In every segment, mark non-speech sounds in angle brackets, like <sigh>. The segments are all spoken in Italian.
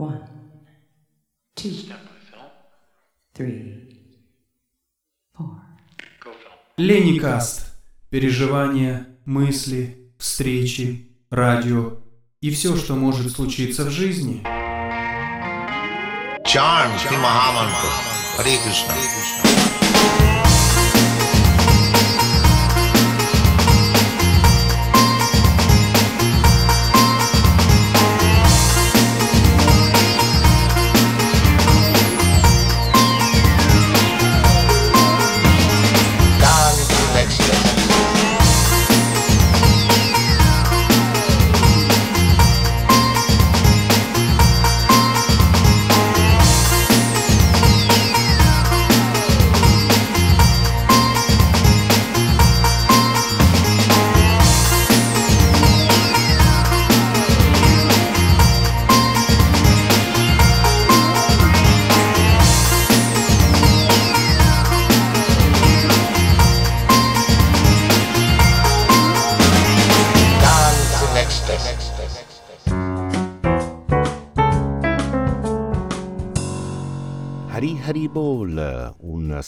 One, two, three, four. Леникаст. Переживания, мысли, встречи, радио и все, что может случиться в жизни. Shri Mahamantra. Hare Krishna.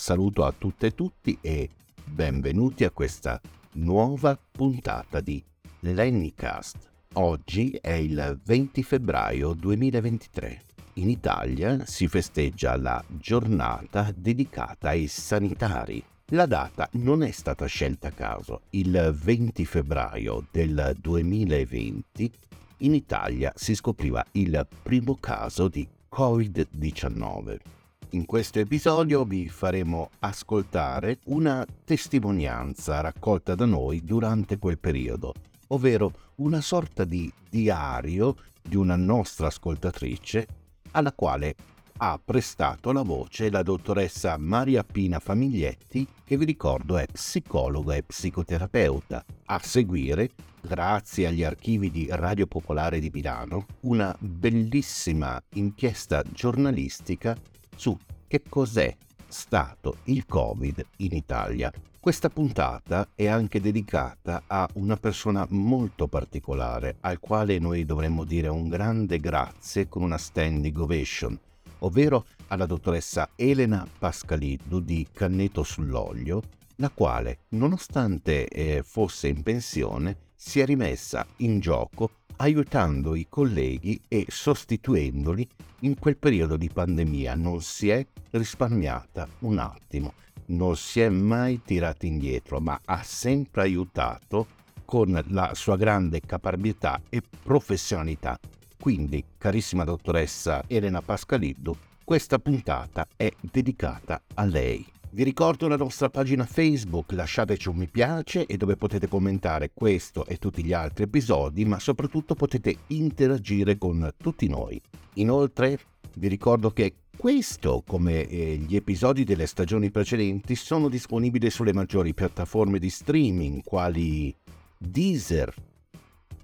Saluto a tutte e tutti e benvenuti a questa nuova puntata di Lennycast. Oggi è il 20 febbraio 2023. In Italia si festeggia la giornata dedicata ai sanitari. La data non è stata scelta a caso. Il 20 febbraio del 2020 in Italia si scopriva il primo caso di Covid-19. In questo episodio vi faremo ascoltare una testimonianza raccolta da noi durante quel periodo, ovvero una sorta di diario di una nostra ascoltatrice alla quale ha prestato la voce la dottoressa Maria Pina Famiglietti, che vi ricordo è psicologa e psicoterapeuta. A seguire, grazie agli archivi di Radio Popolare di Milano, una bellissima inchiesta giornalistica su che cos'è stato il Covid in Italia. Questa puntata è anche dedicata a una persona molto particolare, al quale noi dovremmo dire un grande grazie con una standing ovation, ovvero alla dottoressa Elena Pascaliddu di Canneto sull'Olio, la quale, nonostante eh, fosse in pensione, si è rimessa in gioco aiutando i colleghi e sostituendoli in quel periodo di pandemia. Non si è risparmiata un attimo, non si è mai tirata indietro, ma ha sempre aiutato con la sua grande caparbietà e professionalità. Quindi, carissima dottoressa Elena Pascaliddu, questa puntata è dedicata a lei. Vi ricordo la nostra pagina Facebook, lasciateci un mi piace e dove potete commentare questo e tutti gli altri episodi, ma soprattutto potete interagire con tutti noi. Inoltre vi ricordo che questo, come eh, gli episodi delle stagioni precedenti, sono disponibili sulle maggiori piattaforme di streaming quali Deezer,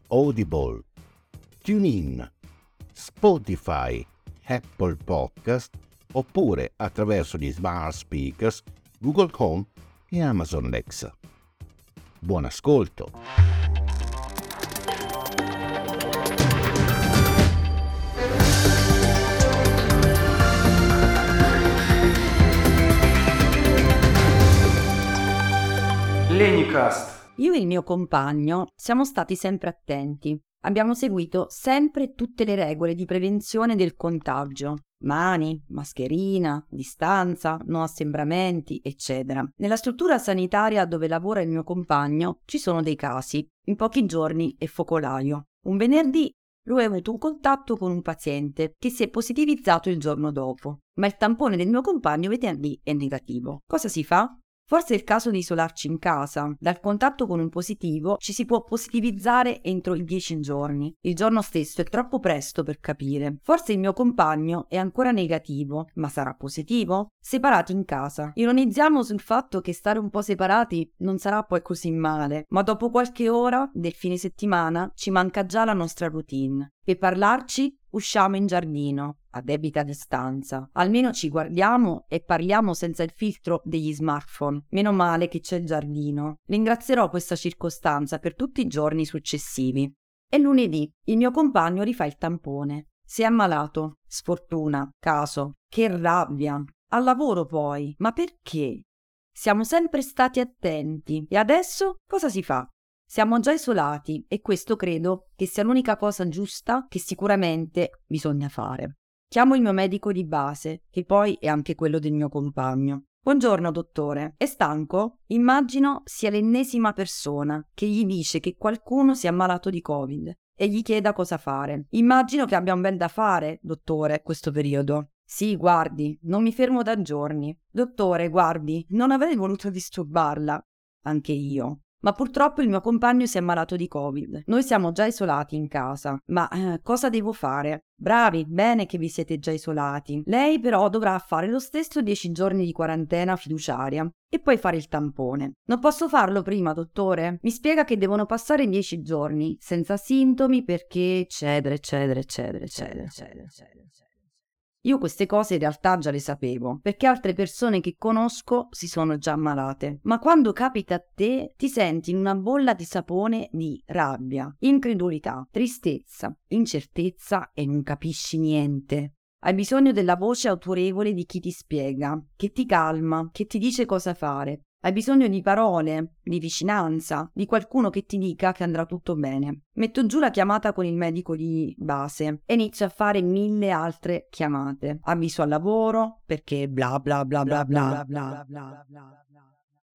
Audible, TuneIn, Spotify, Apple Podcast oppure attraverso gli smart speakers Google Home e Amazon Alexa. Buon ascolto! Lenicast. Io e il mio compagno siamo stati sempre attenti. Abbiamo seguito sempre tutte le regole di prevenzione del contagio Mani, mascherina, distanza, no assembramenti, eccetera. Nella struttura sanitaria dove lavora il mio compagno ci sono dei casi. In pochi giorni è focolaio. Un venerdì lui ha avuto un contatto con un paziente che si è positivizzato il giorno dopo, ma il tampone del mio compagno venerdì è negativo. Cosa si fa? Forse è il caso di isolarci in casa. Dal contatto con un positivo ci si può positivizzare entro i 10 giorni. Il giorno stesso è troppo presto per capire. Forse il mio compagno è ancora negativo, ma sarà positivo? Separati in casa. Ironizziamo sul fatto che stare un po' separati non sarà poi così male, ma dopo qualche ora del fine settimana ci manca già la nostra routine. Per parlarci usciamo in giardino, a debita distanza. Almeno ci guardiamo e parliamo senza il filtro degli smartphone. Meno male che c'è il giardino. Ringrazierò questa circostanza per tutti i giorni successivi. È lunedì. Il mio compagno rifà il tampone. Si è ammalato, sfortuna, caso, che rabbia. Al lavoro poi, ma perché? Siamo sempre stati attenti e adesso cosa si fa? Siamo già isolati e questo credo che sia l'unica cosa giusta che sicuramente bisogna fare. Chiamo il mio medico di base, che poi è anche quello del mio compagno. Buongiorno dottore, è stanco? Immagino sia l'ennesima persona che gli dice che qualcuno si è ammalato di Covid e gli chieda cosa fare. Immagino che abbia un bel da fare, dottore, questo periodo. Sì, guardi, non mi fermo da giorni. Dottore, guardi, non avrei voluto disturbarla. Anche io. Ma purtroppo il mio compagno si è ammalato di Covid. Noi siamo già isolati in casa. Ma eh, cosa devo fare? Bravi, bene che vi siete già isolati. Lei però dovrà fare lo stesso 10 giorni di quarantena fiduciaria e poi fare il tampone. Non posso farlo prima, dottore? Mi spiega che devono passare 10 giorni senza sintomi perché eccetera, eccetera, eccetera, eccetera, eccetera, eccetera. Io queste cose in realtà già le sapevo, perché altre persone che conosco si sono già ammalate. Ma quando capita a te, ti senti in una bolla di sapone di rabbia, incredulità, tristezza, incertezza e non capisci niente. Hai bisogno della voce autorevole di chi ti spiega, che ti calma, che ti dice cosa fare. Hai bisogno di parole, di vicinanza, di qualcuno che ti dica che andrà tutto bene. Metto giù la chiamata con il medico di base e inizio a fare mille altre chiamate. Avviso al lavoro, perché bla bla bla bla bla bla bla bla.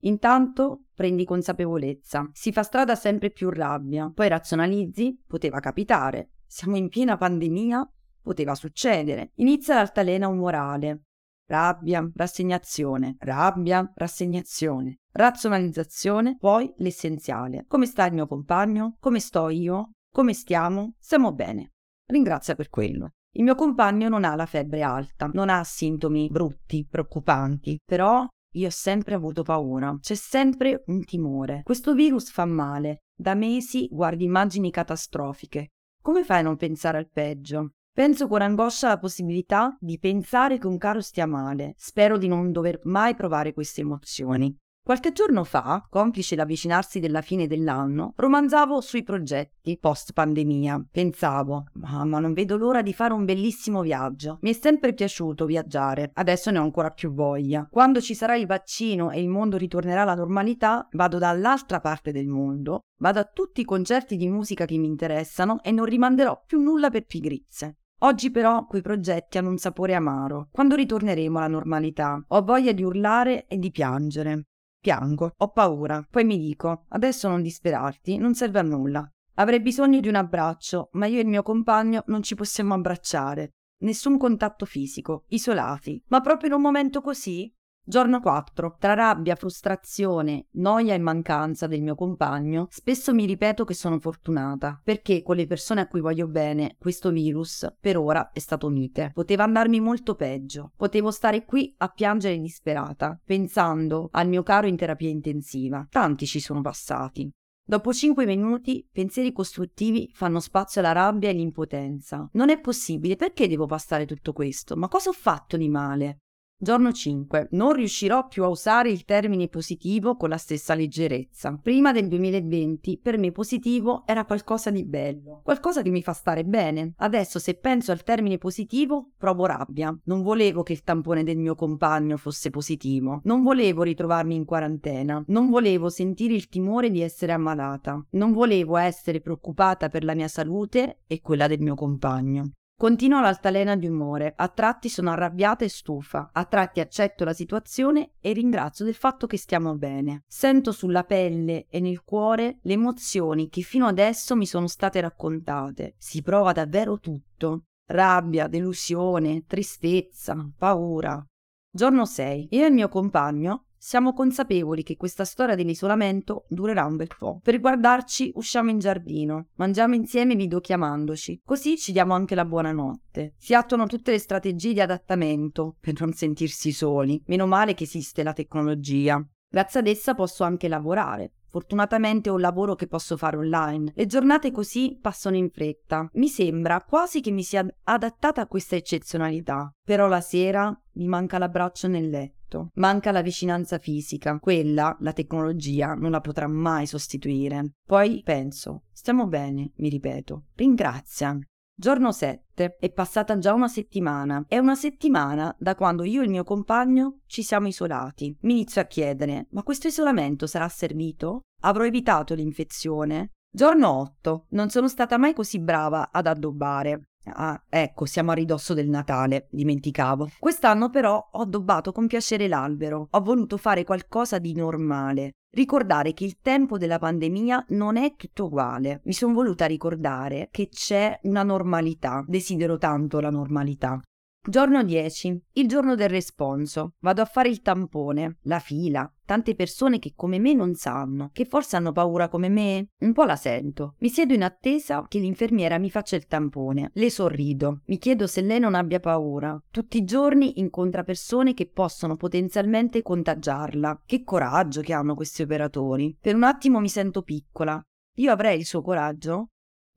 Intanto prendi consapevolezza, si fa strada sempre più rabbia, poi razionalizzi, poteva capitare, siamo in piena pandemia, poteva succedere. Inizia l'altalena umorale, rabbia, rassegnazione, rabbia, rassegnazione, razionalizzazione, poi l'essenziale. Come sta il mio compagno? Come sto io? Come stiamo? Stiamo bene. Ringrazia per quello. Il mio compagno non ha la febbre alta, non ha sintomi brutti, preoccupanti, però io ho sempre avuto paura, c'è sempre un timore. Questo virus fa male. Da mesi guardi immagini catastrofiche. Come fai a non pensare al peggio? Penso con angoscia alla possibilità di pensare che un caro stia male. Spero di non dover mai provare queste emozioni. Qualche giorno fa, complice l'avvicinarsi della fine dell'anno, romanzavo sui progetti post pandemia. Pensavo, mamma, non vedo l'ora di fare un bellissimo viaggio. Mi è sempre piaciuto viaggiare, adesso ne ho ancora più voglia. Quando ci sarà il vaccino e il mondo ritornerà alla normalità, vado dall'altra parte del mondo, vado a tutti i concerti di musica che mi interessano e non rimanderò più nulla per pigrizie. Oggi però quei progetti hanno un sapore amaro. Quando ritorneremo alla normalità, ho voglia di urlare e di piangere. Piango, ho paura, poi mi dico, adesso non disperarti, non serve a nulla. Avrei bisogno di un abbraccio, ma io e il mio compagno non ci possiamo abbracciare. Nessun contatto fisico, isolati. Ma proprio in un momento così? Giorno 4. Tra rabbia, frustrazione, noia e mancanza del mio compagno, spesso mi ripeto che sono fortunata, perché con le persone a cui voglio bene, questo virus per ora è stato mite. Poteva andarmi molto peggio. Potevo stare qui a piangere disperata, pensando al mio caro in terapia intensiva. Tanti ci sono passati. Dopo cinque minuti, pensieri costruttivi fanno spazio alla rabbia e all'impotenza. Non è possibile, perché devo passare tutto questo? Ma cosa ho fatto di male? Giorno 5. Non riuscirò più a usare il termine positivo con la stessa leggerezza. Prima del 2020 per me positivo era qualcosa di bello, qualcosa che mi fa stare bene. Adesso se penso al termine positivo provo rabbia. Non volevo che il tampone del mio compagno fosse positivo. Non volevo ritrovarmi in quarantena. Non volevo sentire il timore di essere ammalata. Non volevo essere preoccupata per la mia salute e quella del mio compagno. Continuo l'altalena di umore, a tratti sono arrabbiata e stufa, a tratti accetto la situazione e ringrazio del fatto che stiamo bene. Sento sulla pelle e nel cuore le emozioni che fino adesso mi sono state raccontate. Si prova davvero tutto. Rabbia, delusione, tristezza, paura. Giorno 6. Io e il mio compagno siamo consapevoli che questa storia dell'isolamento durerà un bel po'. Per guardarci usciamo in giardino, mangiamo insieme videochiamandoci, così ci diamo anche la buonanotte. Si attuano tutte le strategie di adattamento per non sentirsi soli. Meno male che esiste la tecnologia. Grazie ad essa posso anche lavorare. Fortunatamente ho un lavoro che posso fare online. Le giornate così passano in fretta. Mi sembra quasi che mi sia adattata a questa eccezionalità. Però la sera mi manca l'abbraccio nel letto fatto. Manca la vicinanza fisica, quella la tecnologia non la potrà mai sostituire. Poi penso, stiamo bene, mi ripeto, ringrazia, Giorno 7. È passata già una settimana. È una settimana da quando io e il mio compagno ci siamo isolati. Mi inizio a chiedere, ma questo isolamento sarà servito? Avrò evitato l'infezione? Giorno 8. Non sono stata mai così brava ad addobbare. Ah, ecco, siamo a ridosso del Natale, dimenticavo. Quest'anno però ho addobbato con piacere l'albero. Ho voluto fare qualcosa di normale. Ricordare che il tempo della pandemia non è tutto uguale. Mi sono voluta ricordare che c'è una normalità. Desidero tanto la normalità. Giorno 10. Il giorno del responso. Vado a fare il tampone, la fila, tante persone che come me non sanno, che forse hanno paura come me. Un po' la sento. Mi siedo in attesa che l'infermiera mi faccia il tampone. Le sorrido. Mi chiedo se lei non abbia paura. Tutti i giorni incontra persone che possono potenzialmente contagiarla. Che coraggio che hanno questi operatori. Per un attimo mi sento piccola. Io avrei il suo coraggio?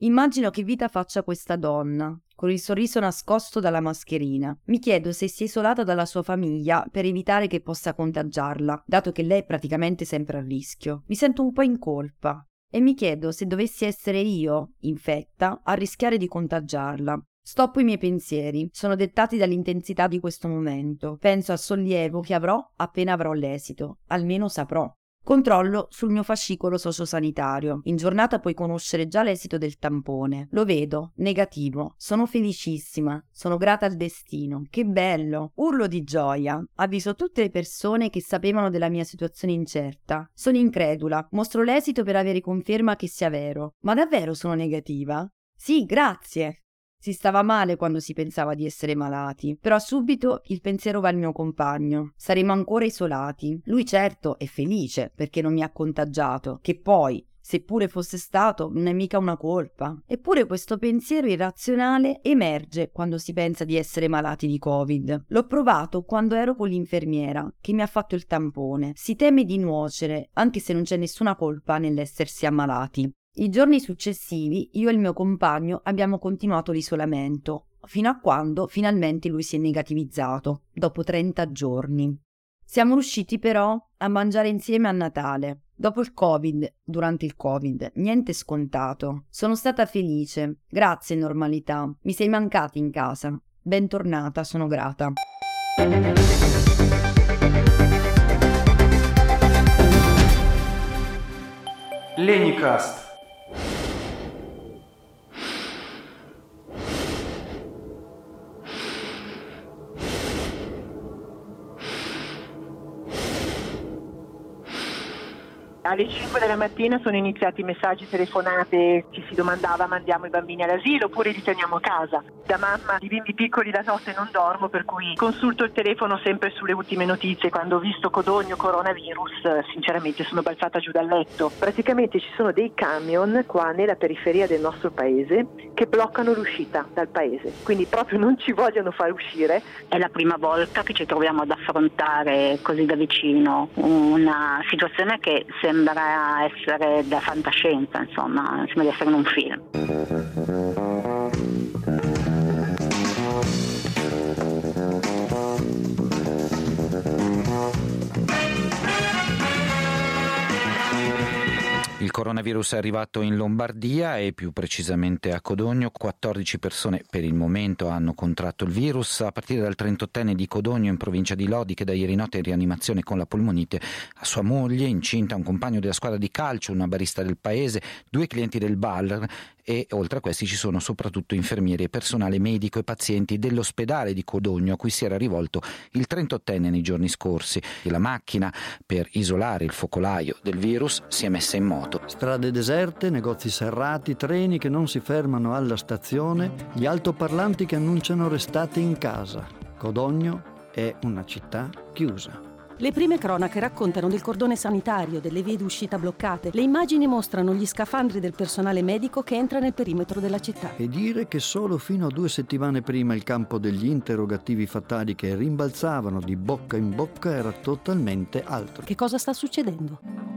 Immagino che vita faccia questa donna, con il sorriso nascosto dalla mascherina. Mi chiedo se si è isolata dalla sua famiglia per evitare che possa contagiarla, dato che lei è praticamente sempre a rischio. Mi sento un po' in colpa e mi chiedo se dovessi essere io, infetta, a rischiare di contagiarla. Stoppo i miei pensieri, sono dettati dall'intensità di questo momento. Penso al sollievo che avrò appena avrò l'esito, almeno saprò. Controllo sul mio fascicolo sociosanitario. In giornata puoi conoscere già l'esito del tampone. Lo vedo, negativo. Sono felicissima. Sono grata al destino. Che bello. Urlo di gioia. Avviso tutte le persone che sapevano della mia situazione incerta. Sono incredula. Mostro l'esito per avere conferma che sia vero. Ma davvero sono negativa? Sì, grazie. Si stava male quando si pensava di essere malati, però subito il pensiero va al mio compagno. Saremo ancora isolati. Lui certo è felice perché non mi ha contagiato, che poi, seppure fosse stato, non è mica una colpa. Eppure questo pensiero irrazionale emerge quando si pensa di essere malati di Covid. L'ho provato quando ero con l'infermiera, che mi ha fatto il tampone. Si teme di nuocere, anche se non c'è nessuna colpa nell'essersi ammalati. I giorni successivi io e il mio compagno abbiamo continuato l'isolamento, fino a quando finalmente lui si è negativizzato, dopo 30 giorni. Siamo riusciti però a mangiare insieme a Natale. Dopo il Covid, durante il Covid, niente scontato. Sono stata felice. Grazie normalità. Mi sei mancati in casa. Bentornata, sono grata. Леникаст. Alle 5 della mattina sono iniziati i messaggi, telefonate, ci si domandava mandiamo i bambini all'asilo oppure li teniamo a casa. Da mamma di bimbi piccoli la notte non dormo per cui consulto il telefono sempre sulle ultime notizie. Quando ho visto Codogno coronavirus sinceramente sono balzata giù dal letto. Praticamente ci sono dei camion qua nella periferia del nostro paese che bloccano l'uscita dal paese, quindi proprio non ci vogliono far uscire. È la prima volta che ci troviamo ad affrontare così da vicino una situazione che sembra essere da fantascienza, insomma, sembra di essere in un film. Il coronavirus è arrivato in Lombardia e più precisamente a Codogno. 14 persone per il momento hanno contratto il virus. A partire dal 38enne di Codogno in provincia di Lodi che da ieri notte è in rianimazione con la polmonite, a sua moglie incinta, un compagno della squadra di calcio, una barista del paese, due clienti del bar e oltre a questi ci sono soprattutto infermieri e personale medico e pazienti dell'ospedale di Codogno a cui si era rivolto il 38enne nei giorni scorsi. La macchina per isolare il focolaio del virus si è messa in moto. Strade deserte, negozi serrati, treni che non si fermano alla stazione, gli altoparlanti che annunciano restate in casa. Codogno è una città chiusa. Le prime cronache raccontano del cordone sanitario, delle vie d'uscita bloccate. Le immagini mostrano gli scafandri del personale medico che entra nel perimetro della città. E dire che solo fino a due settimane prima il campo degli interrogativi fatali che rimbalzavano di bocca in bocca era totalmente altro. Che cosa sta succedendo?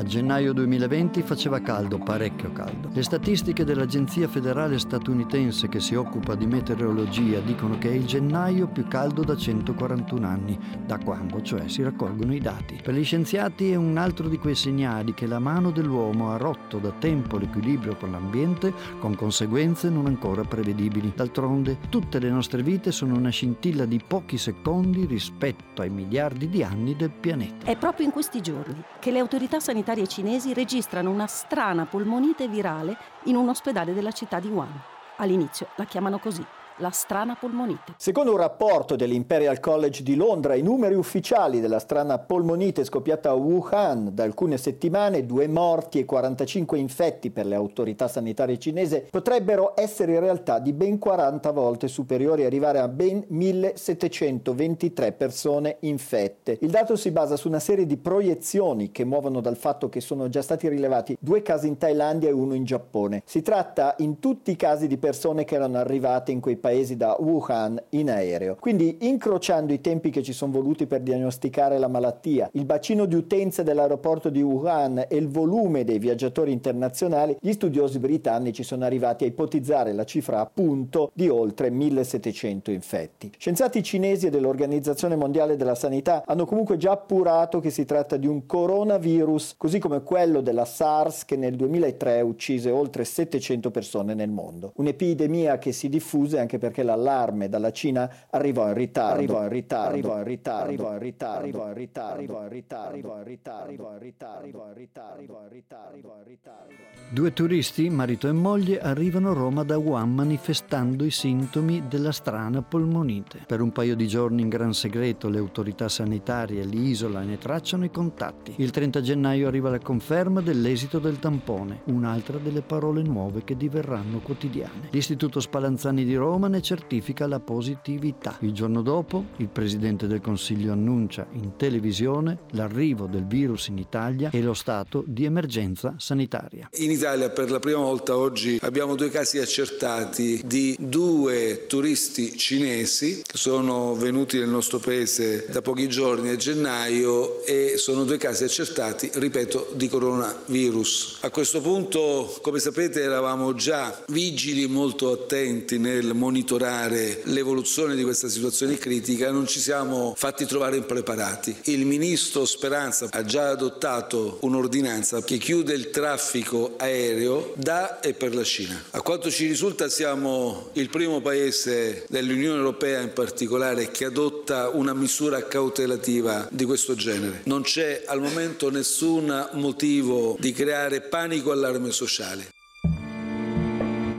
A gennaio 2020 faceva caldo, parecchio caldo. Le statistiche dell'Agenzia federale statunitense che si occupa di meteorologia dicono che è il gennaio più caldo da 141 anni, da quando cioè si raccolgono i dati. Per gli scienziati è un altro di quei segnali che la mano dell'uomo ha rotto da tempo l'equilibrio con l'ambiente, con conseguenze non ancora prevedibili. D'altronde, tutte le nostre vite sono una scintilla di pochi secondi rispetto ai miliardi di anni del pianeta. È proprio in questi giorni che le autorità sanitarie cinesi registrano una strana polmonite virale in un ospedale della città di Wuhan. All'inizio la chiamano così, la strana polmonite. Secondo un rapporto dell'Imperial College di Londra, i numeri ufficiali della strana polmonite scoppiata a Wuhan da alcune settimane, due morti e 45 infetti per le autorità sanitarie cinese, potrebbero essere in realtà di ben 40 volte superiori arrivare a ben 1723 persone infette. Il dato si basa su una serie di proiezioni che muovono dal fatto che sono già stati rilevati due casi in Thailandia e uno in Giappone. Si tratta in tutti i casi di persone che erano arrivate in quei paesi paesi da Wuhan in aereo. Quindi incrociando i tempi che ci sono voluti per diagnosticare la malattia, il bacino di utenza dell'aeroporto di Wuhan e il volume dei viaggiatori internazionali, gli studiosi britannici sono arrivati a ipotizzare la cifra appunto di oltre 1700 infetti. Scienziati cinesi e dell'Organizzazione Mondiale della Sanità hanno comunque già appurato che si tratta di un coronavirus, così come quello della SARS che nel 2003 uccise oltre 700 persone nel mondo. Un'epidemia che si diffuse anche perché l'allarme dalla Cina arrivò in ritardo, arrivò in ritardo, arrivò in ritardo, arrivò in ritardo, arrivò in ritardo, arrivò in ritardo, arrivò in ritardo, arrivò in ritardo, arrivò in ritardo, arrivò in ritardo, arrivò in ritardo. Due turisti, marito e moglie, arrivano a Roma da Wuhan manifestando i sintomi della strana polmonite. Per un paio di giorni in gran segreto le autorità sanitarie li isolano e ne tracciano i contatti. Il 30 gennaio arriva la conferma dell'esito del tampone, un'altra delle parole nuove che diverranno quotidiane. L'Istituto Spallanzani di Roma ne certifica la positività. Il giorno dopo il Presidente del Consiglio annuncia in televisione l'arrivo del virus in Italia e lo stato di emergenza sanitaria. In Italia per la prima volta oggi abbiamo due casi accertati di due turisti cinesi che sono venuti nel nostro paese da pochi giorni a gennaio e sono due casi accertati, ripeto, di coronavirus. A questo punto, come sapete, eravamo già vigili molto attenti nel monitorare l'evoluzione di questa situazione critica, non ci siamo fatti trovare impreparati. Il ministro Speranza ha già adottato un'ordinanza che chiude il traffico aereo da e per la Cina. A quanto ci risulta siamo il primo paese dell'Unione Europea in particolare che adotta una misura cautelativa di questo genere. Non c'è al momento nessun motivo di creare panico allarme sociale.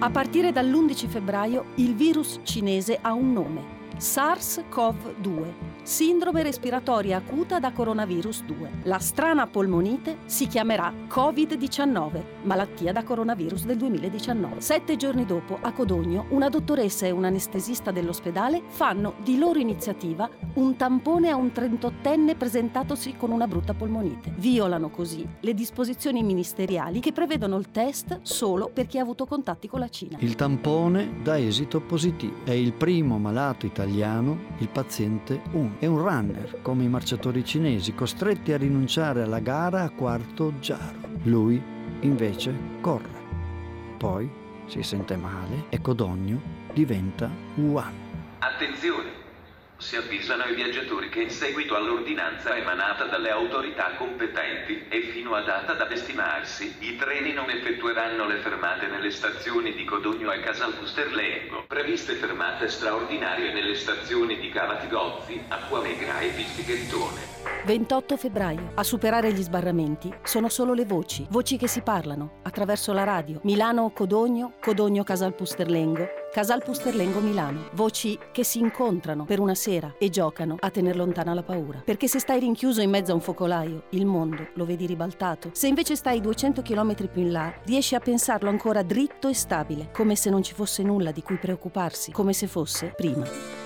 A partire dall'11 febbraio il virus cinese ha un nome, SARS-CoV-2, sindrome respiratoria acuta da coronavirus 2. La strana polmonite si chiamerà Covid-19, malattia da coronavirus del 2019. Sette giorni dopo, a Codogno, una dottoressa e un anestesista dell'ospedale fanno di loro iniziativa un tampone a un 38enne presentatosi con una brutta polmonite. Violano così le disposizioni ministeriali che prevedono il test solo per chi ha avuto contatti con la Cina. Il tampone dà esito positivo. È il primo malato italiano, il paziente 1. È un runner, come i marciatori cinesi, costretti a rinunciare alla gara a quarto giaro. Lui, invece, corre. Poi si sente male e Codogno diventa Wuhan. Attenzione! Si avvisano i viaggiatori che in seguito all'ordinanza emanata dalle autorità competenti e fino a data da estimarsi, i treni non effettueranno le fermate nelle stazioni di Codogno e Casalpusterlengo. Previste fermate straordinarie nelle stazioni di Cavatigozzi, Acquamegra e Pistighettone. 28 febbraio. A superare gli sbarramenti sono solo le voci, voci che si parlano attraverso la radio. Milano Codogno, Codogno Casalpusterlengo, Casalpusterlengo Milano. Voci che si incontrano per una sera e giocano a tener lontana la paura. Perché se stai rinchiuso in mezzo a un focolaio, il mondo lo vedi ribaltato. Se invece stai 200 km più in là, riesci a pensarlo ancora dritto e stabile, come se non ci fosse nulla di cui preoccuparsi, come se fosse prima.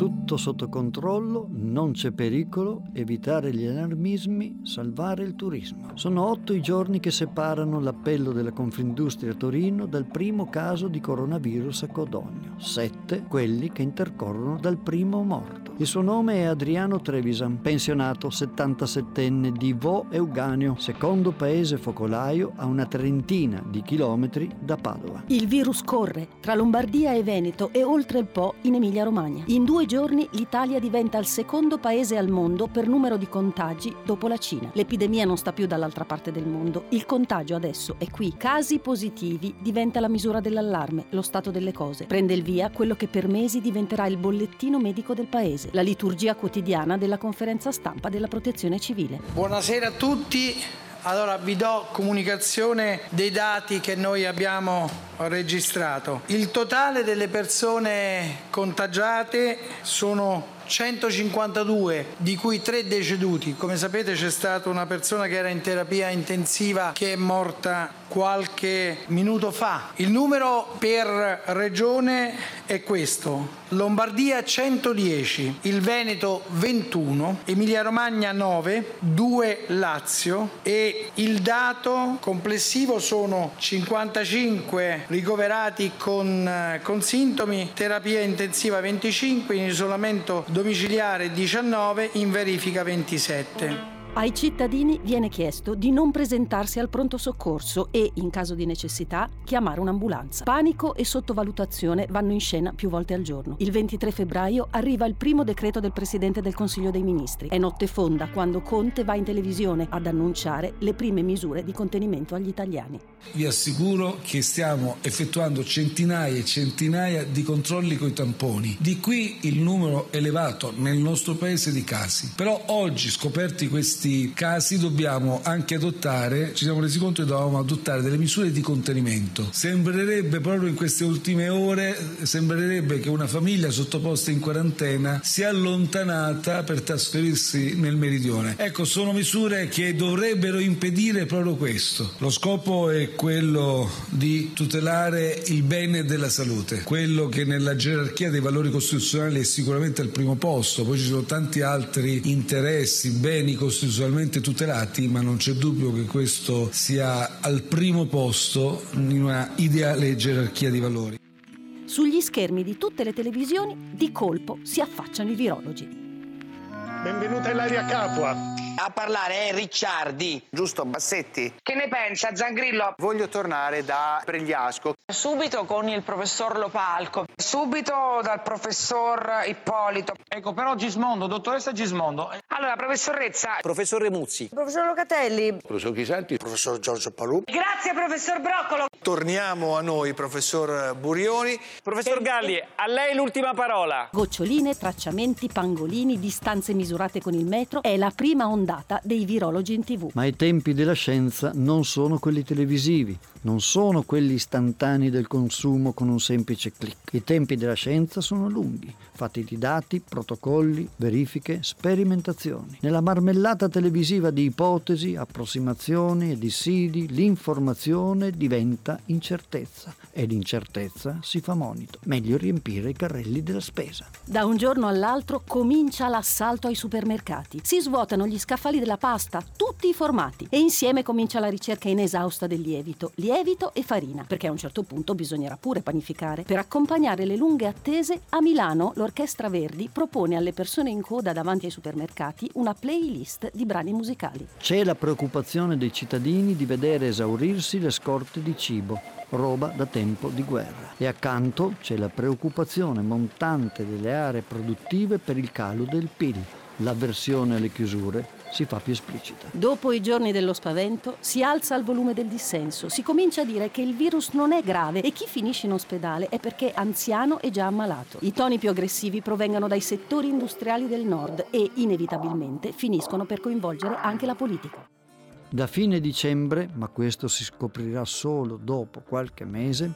Tutto sotto controllo, non c'è pericolo, evitare gli allarmismi, salvare il turismo. Sono otto i giorni che separano l'appello della Confindustria Torino dal primo caso di coronavirus a Codogno, sette quelli che intercorrono dal primo morto. Il suo nome è Adriano Trevisan, pensionato 77enne di Vo Euganeo, secondo paese focolaio a una trentina di chilometri da Padova. Il virus corre tra Lombardia e Veneto e oltre il Po in Emilia-Romagna. In due giorni l'Italia diventa il secondo paese al mondo per numero di contagi dopo la Cina. L'epidemia non sta più dall'altra parte del mondo, il contagio adesso è qui. Casi positivi diventa la misura dell'allarme, lo stato delle cose. Prende il via quello che per mesi diventerà il bollettino medico del paese la liturgia quotidiana della conferenza stampa della protezione civile. Buonasera a tutti. Allora vi do comunicazione dei dati che noi abbiamo registrato. Il totale delle persone contagiate sono 152, di cui 3 deceduti. Come sapete c'è stata una persona che era in terapia intensiva che è morta qualche minuto fa. Il numero per regione è questo. Lombardia 110, il Veneto 21, Emilia Romagna 9, 2 Lazio e il dato complessivo sono 55 ricoverati con, con sintomi, terapia intensiva 25, in isolamento domiciliare 19, in verifica 27. Ai cittadini viene chiesto di non presentarsi al pronto soccorso e, in caso di necessità, chiamare un'ambulanza. Panico e sottovalutazione vanno in scena più volte al giorno. Il 23 febbraio arriva il primo decreto del Presidente del Consiglio dei Ministri. È notte fonda quando Conte va in televisione ad annunciare le prime misure di contenimento agli italiani. Vi assicuro che stiamo effettuando centinaia e centinaia di controlli coi tamponi. Di qui il numero elevato nel nostro paese di casi. Però oggi, scoperti questi casi, dobbiamo anche adottare, ci siamo resi conto che dovevamo adottare delle misure di contenimento. Sembrerebbe proprio in queste ultime ore, sembrerebbe che una famiglia sottoposta in quarantena sia allontanata per trasferirsi nel meridione. Ecco, sono misure che dovrebbero impedire proprio questo. Lo scopo è quello di tutelare il bene della salute, quello che nella gerarchia dei valori costituzionali è sicuramente al primo posto, poi ci sono tanti altri interessi, beni costituzionalmente tutelati, ma non c'è dubbio che questo sia al primo posto in una ideale gerarchia di valori. Sugli schermi di tutte le televisioni, di colpo si affacciano i virologi. Benvenuta Ilaria Capua. A parlare è Ricciardi. Giusto, Bassetti. Che ne pensa Zangrillo? Voglio tornare da Pregliasco. Subito con il professor Lopalco. Subito dal professor Ippolito. Ecco, però Gismondo, dottoressa Gismondo. Allora, professor Rezza. Professor Remuzzi. Professor Locatelli. Professor Chisanti. Professor Giorgio Palù. Grazie, professor Broccolo. Torniamo a noi, professor Burioni. Professor Galli, a lei l'ultima parola. Goccioline, tracciamenti, pangolini, distanze misurate con il metro è la prima ondata dei virologi in tv. Ma i tempi della scienza non sono quelli televisivi, non sono quelli istantanei del consumo con un semplice clic. I tempi della scienza sono lunghi, fatti di dati, protocolli, verifiche, sperimentazioni. Nella marmellata televisiva di ipotesi, approssimazioni e dissidi, l'informazione diventa incertezza e l'incertezza si fa monito. Meglio riempire i carrelli della spesa. Da un giorno all'altro comincia l'assalto ai supermercati. Si svuotano gli scaffali della pasta, tutti i formati, e insieme comincia la ricerca inesausta del lievito, lievito e farina, perché a un certo punto bisognerà pure panificare. Per accompagnare le lunghe attese, a Milano l'Orchestra Verdi propone alle persone in coda davanti ai supermercati una playlist di brani musicali. C'è la preoccupazione dei cittadini di vedere esaurirsi le scorte di cibo, roba da tempo di guerra. E accanto c'è la preoccupazione montante delle aree produttive per il calo del PIL. L'avversione alle chiusure si fa più esplicita. Dopo i giorni dello spavento si alza il volume del dissenso, si comincia a dire che il virus non è grave e chi finisce in ospedale è perché anziano e già ammalato. I toni più aggressivi provengono dai settori industriali del nord e inevitabilmente finiscono per coinvolgere anche la politica. Da fine dicembre, ma questo si scoprirà solo dopo qualche mese,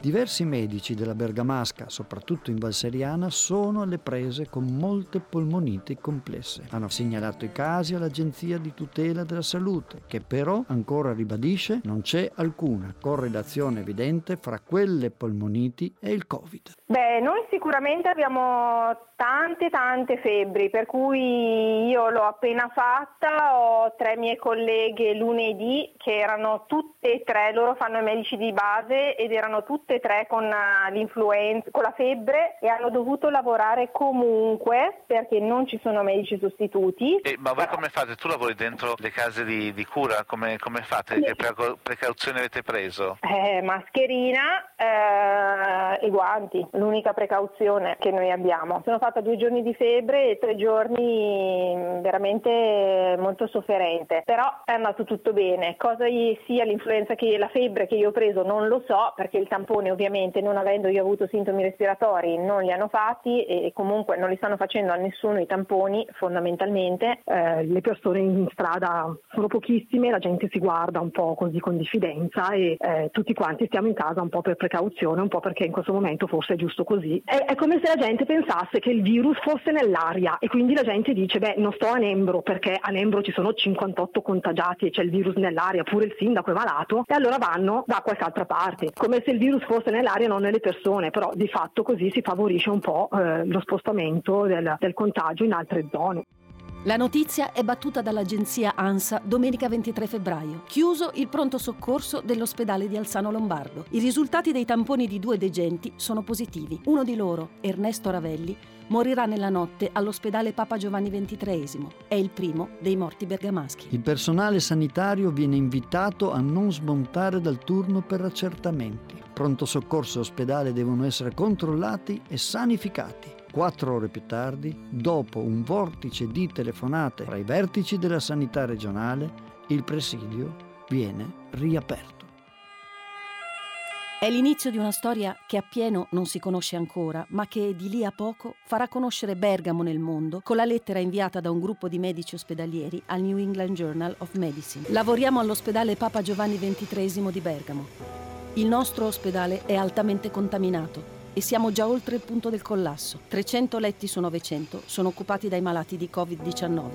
diversi medici della Bergamasca, soprattutto in Valseriana, sono alle prese con molte polmoniti complesse. Hanno segnalato i casi all'Agenzia di tutela della salute, che però ancora ribadisce non c'è alcuna correlazione evidente fra quelle polmoniti e il Covid. Beh, noi sicuramente abbiamo tante tante febbri, per cui io l'ho appena fatta, ho tre miei colleghi colleghe lunedì che erano tutte e tre, loro fanno i medici di base ed erano tutte e tre con uh, l'influenza, con la febbre e hanno dovuto lavorare comunque perché non ci sono medici sostituti. E, ma voi come fate? Tu lavori dentro le case di, di cura, come, come fate? Che precauzioni avete preso? Eh, mascherina eh, e guanti, l'unica precauzione che noi abbiamo. Sono fatta due giorni di febbre e tre giorni mm, veramente molto sofferente, però è andato tutto bene. Cosa sia l'influenza che la febbre che io ho preso non lo so perché il tampone ovviamente non avendo io avuto sintomi respiratori non li hanno fatti e comunque non li stanno facendo a nessuno i tamponi fondamentalmente. Eh, le persone in strada sono pochissime, la gente si guarda un po' così con diffidenza e eh, tutti quanti stiamo in casa un po' per precauzione, un po' perché in questo momento forse è giusto così. È, è come se la gente pensasse che il virus fosse nell'aria e quindi la gente dice beh non sto a Nembro perché a Nembro ci sono 58 contagiati e c'è il virus nell'aria, pure il sindaco è malato e allora vanno da qualche altra parte, come se il virus fosse nell'aria e non nelle persone, però di fatto così si favorisce un po' eh, lo spostamento del, del contagio in altre zone. La notizia è battuta dall'agenzia ANSA domenica 23 febbraio. Chiuso il pronto soccorso dell'ospedale di Alzano Lombardo. I risultati dei tamponi di due degenti sono positivi. Uno di loro, Ernesto Ravelli, morirà nella notte all'ospedale Papa Giovanni XXIII. È il primo dei morti bergamaschi. Il personale sanitario viene invitato a non smontare dal turno per accertamenti. Pronto soccorso e ospedale devono essere controllati e sanificati. Quattro ore più tardi, dopo un vortice di telefonate tra i vertici della sanità regionale, il presidio viene riaperto. È l'inizio di una storia che appieno non si conosce ancora, ma che di lì a poco farà conoscere Bergamo nel mondo con la lettera inviata da un gruppo di medici ospedalieri al New England Journal of Medicine. Lavoriamo all'ospedale Papa Giovanni XXIII di Bergamo. Il nostro ospedale è altamente contaminato e siamo già oltre il punto del collasso. 300 letti su 900 sono occupati dai malati di Covid-19.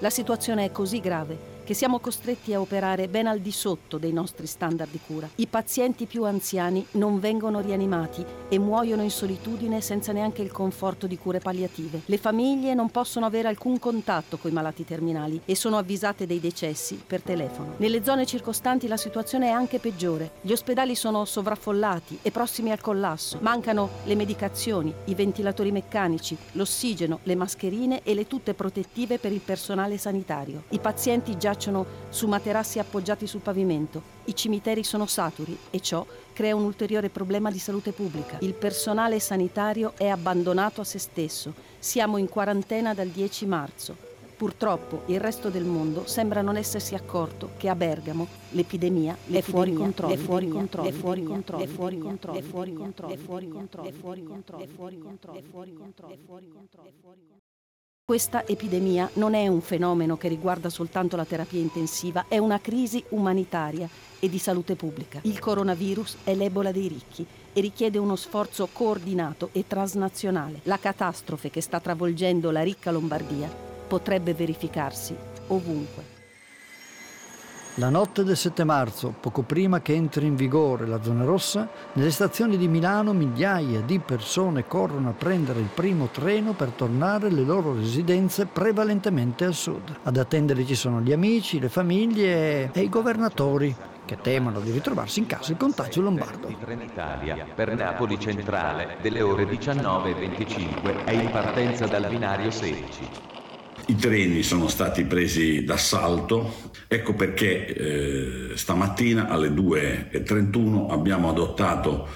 La situazione è così grave che siamo costretti a operare ben al di sotto dei nostri standard di cura. I pazienti più anziani non vengono rianimati e muoiono in solitudine senza neanche il conforto di cure palliative. Le famiglie non possono avere alcun contatto con i malati terminali e sono avvisate dei decessi per telefono. Nelle zone circostanti la situazione è anche peggiore. Gli ospedali sono sovraffollati e prossimi al collasso. Mancano le medicazioni, i ventilatori meccanici, l'ossigeno, le mascherine e le tutte protettive per il personale sanitario. I pazienti già giacciono su materassi appoggiati sul pavimento. I cimiteri sono saturi e ciò crea un ulteriore problema di salute pubblica. Il personale sanitario è abbandonato a se stesso. Siamo in quarantena dal 10 marzo. Purtroppo il resto del mondo sembra non essersi accorto che a Bergamo l'epidemia è fuori controllo, è fuori controllo, è fuori controllo, è fuori controllo, è fuori controllo, è fuori controllo, è fuori controllo, è fuori controllo, è fuori controllo, è fuori controllo, è fuori controllo. Questa epidemia non è un fenomeno che riguarda soltanto la terapia intensiva, è una crisi umanitaria e di salute pubblica. Il coronavirus è l'ebola dei ricchi e richiede uno sforzo coordinato e transnazionale. La catastrofe che sta travolgendo la ricca Lombardia potrebbe verificarsi ovunque. La notte del 7 marzo, poco prima che entri in vigore la zona rossa, nelle stazioni di Milano migliaia di persone corrono a prendere il primo treno per tornare alle loro residenze prevalentemente al sud. Ad attendere ci sono gli amici, le famiglie e i governatori che temono di ritrovarsi in casa il contagio lombardo. Trenitalia per Napoli Centrale delle ore 19.25 è in partenza dal binario 16. I treni sono stati presi d'assalto, ecco perché eh, stamattina alle 2.31 abbiamo adottato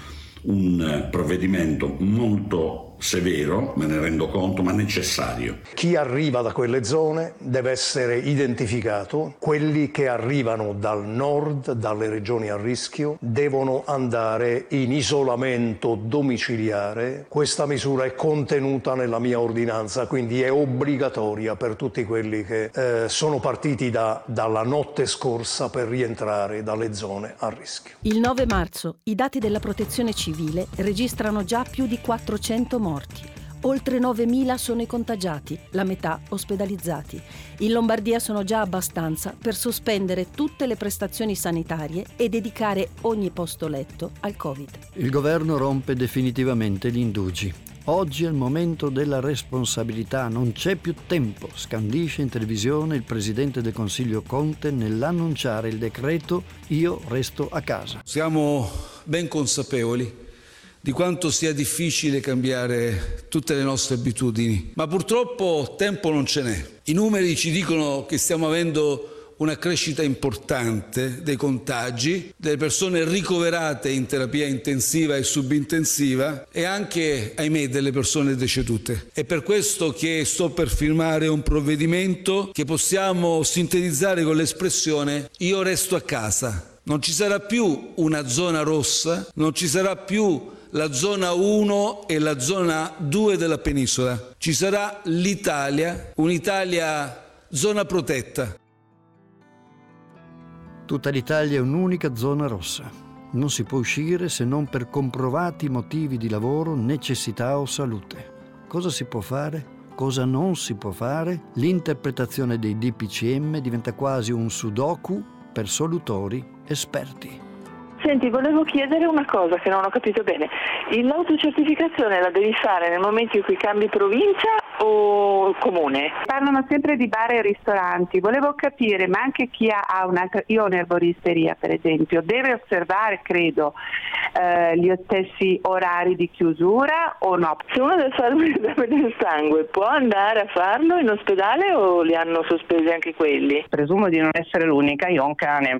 un provvedimento molto severo, me ne rendo conto, ma necessario. Chi arriva da quelle zone deve essere identificato, quelli che arrivano dal nord, dalle regioni a rischio, devono andare in isolamento domiciliare. Questa misura è contenuta nella mia ordinanza, quindi è obbligatoria per tutti quelli che eh, sono partiti da, dalla notte scorsa per rientrare dalle zone a rischio. Il 9 marzo i dati della protezione civile registrano già più di 400 morti morti, Oltre 9.000 sono i contagiati, la metà ospedalizzati. In Lombardia sono già abbastanza per sospendere tutte le prestazioni sanitarie e dedicare ogni posto letto al Covid. Il governo rompe definitivamente gli indugi. Oggi è il momento della responsabilità, non c'è più tempo, scandisce in televisione il presidente del Consiglio Conte nell'annunciare il decreto Io resto a casa. Siamo ben consapevoli di quanto sia difficile cambiare tutte le nostre abitudini, ma purtroppo tempo non ce n'è. I numeri ci dicono che stiamo avendo una crescita importante dei contagi, delle persone ricoverate in terapia intensiva e subintensiva e anche, ahimè, delle persone decedute. È per questo che sto per firmare un provvedimento che possiamo sintetizzare con l'espressione io resto a casa. Non ci sarà più una zona rossa, non ci sarà più la zona 1 e la zona 2 della penisola. Ci sarà l'Italia, un'Italia zona protetta. Tutta l'Italia è un'unica zona rossa. Non si può uscire se non per comprovati motivi di lavoro, necessità o salute. Cosa si può fare? Cosa non si può fare? L'interpretazione dei DPCM diventa quasi un sudoku per solutori esperti. Senti, volevo chiedere una cosa che non ho capito bene. L'autocertificazione la devi fare nel momento in cui cambi provincia o comune? Parlano sempre di bar e ristoranti. Volevo capire, ma anche chi ha un'altra... Io ho un'erboristeria, per esempio, deve osservare, credo, eh, gli stessi orari di chiusura o no? Se uno deve fare un esame del sangue, può andare a farlo in ospedale o li hanno sospesi anche quelli? Presumo di non essere l'unica, io ho un cane.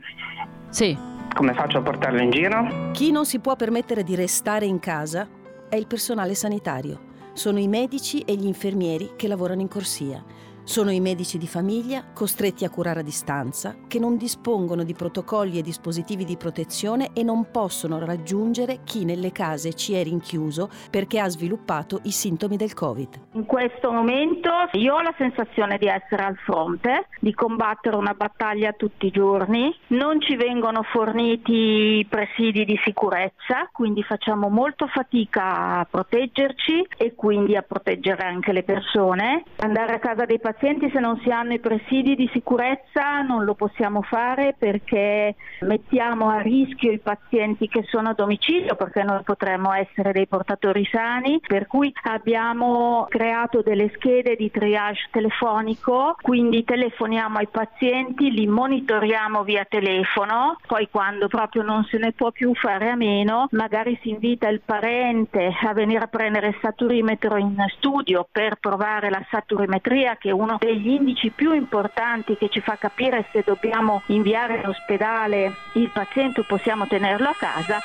Sì. Come faccio a portarlo in giro? Chi non si può permettere di restare in casa è il personale sanitario. Sono i medici e gli infermieri che lavorano in corsia. Sono i medici di famiglia, costretti a curare a distanza, che non dispongono di protocolli e dispositivi di protezione e non possono raggiungere chi nelle case ci è rinchiuso perché ha sviluppato i sintomi del Covid. In questo momento io ho la sensazione di essere al fronte, di combattere una battaglia tutti i giorni. Non ci vengono forniti presidi di sicurezza, quindi facciamo molto fatica a proteggerci e quindi a proteggere anche le persone. Andare a casa dei pazienti pazienti se non si hanno i presidi di sicurezza non lo possiamo fare perché mettiamo a rischio i pazienti che sono a domicilio perché noi potremmo essere dei portatori sani, per cui abbiamo creato delle schede di triage telefonico, quindi telefoniamo ai pazienti, li monitoriamo via telefono, poi quando proprio non se ne può più fare a meno, magari si invita il parente a venire a prendere il saturimetro in studio per provare la saturimetria che è uno degli indici più importanti che ci fa capire se dobbiamo inviare in ospedale il paziente o possiamo tenerlo a casa.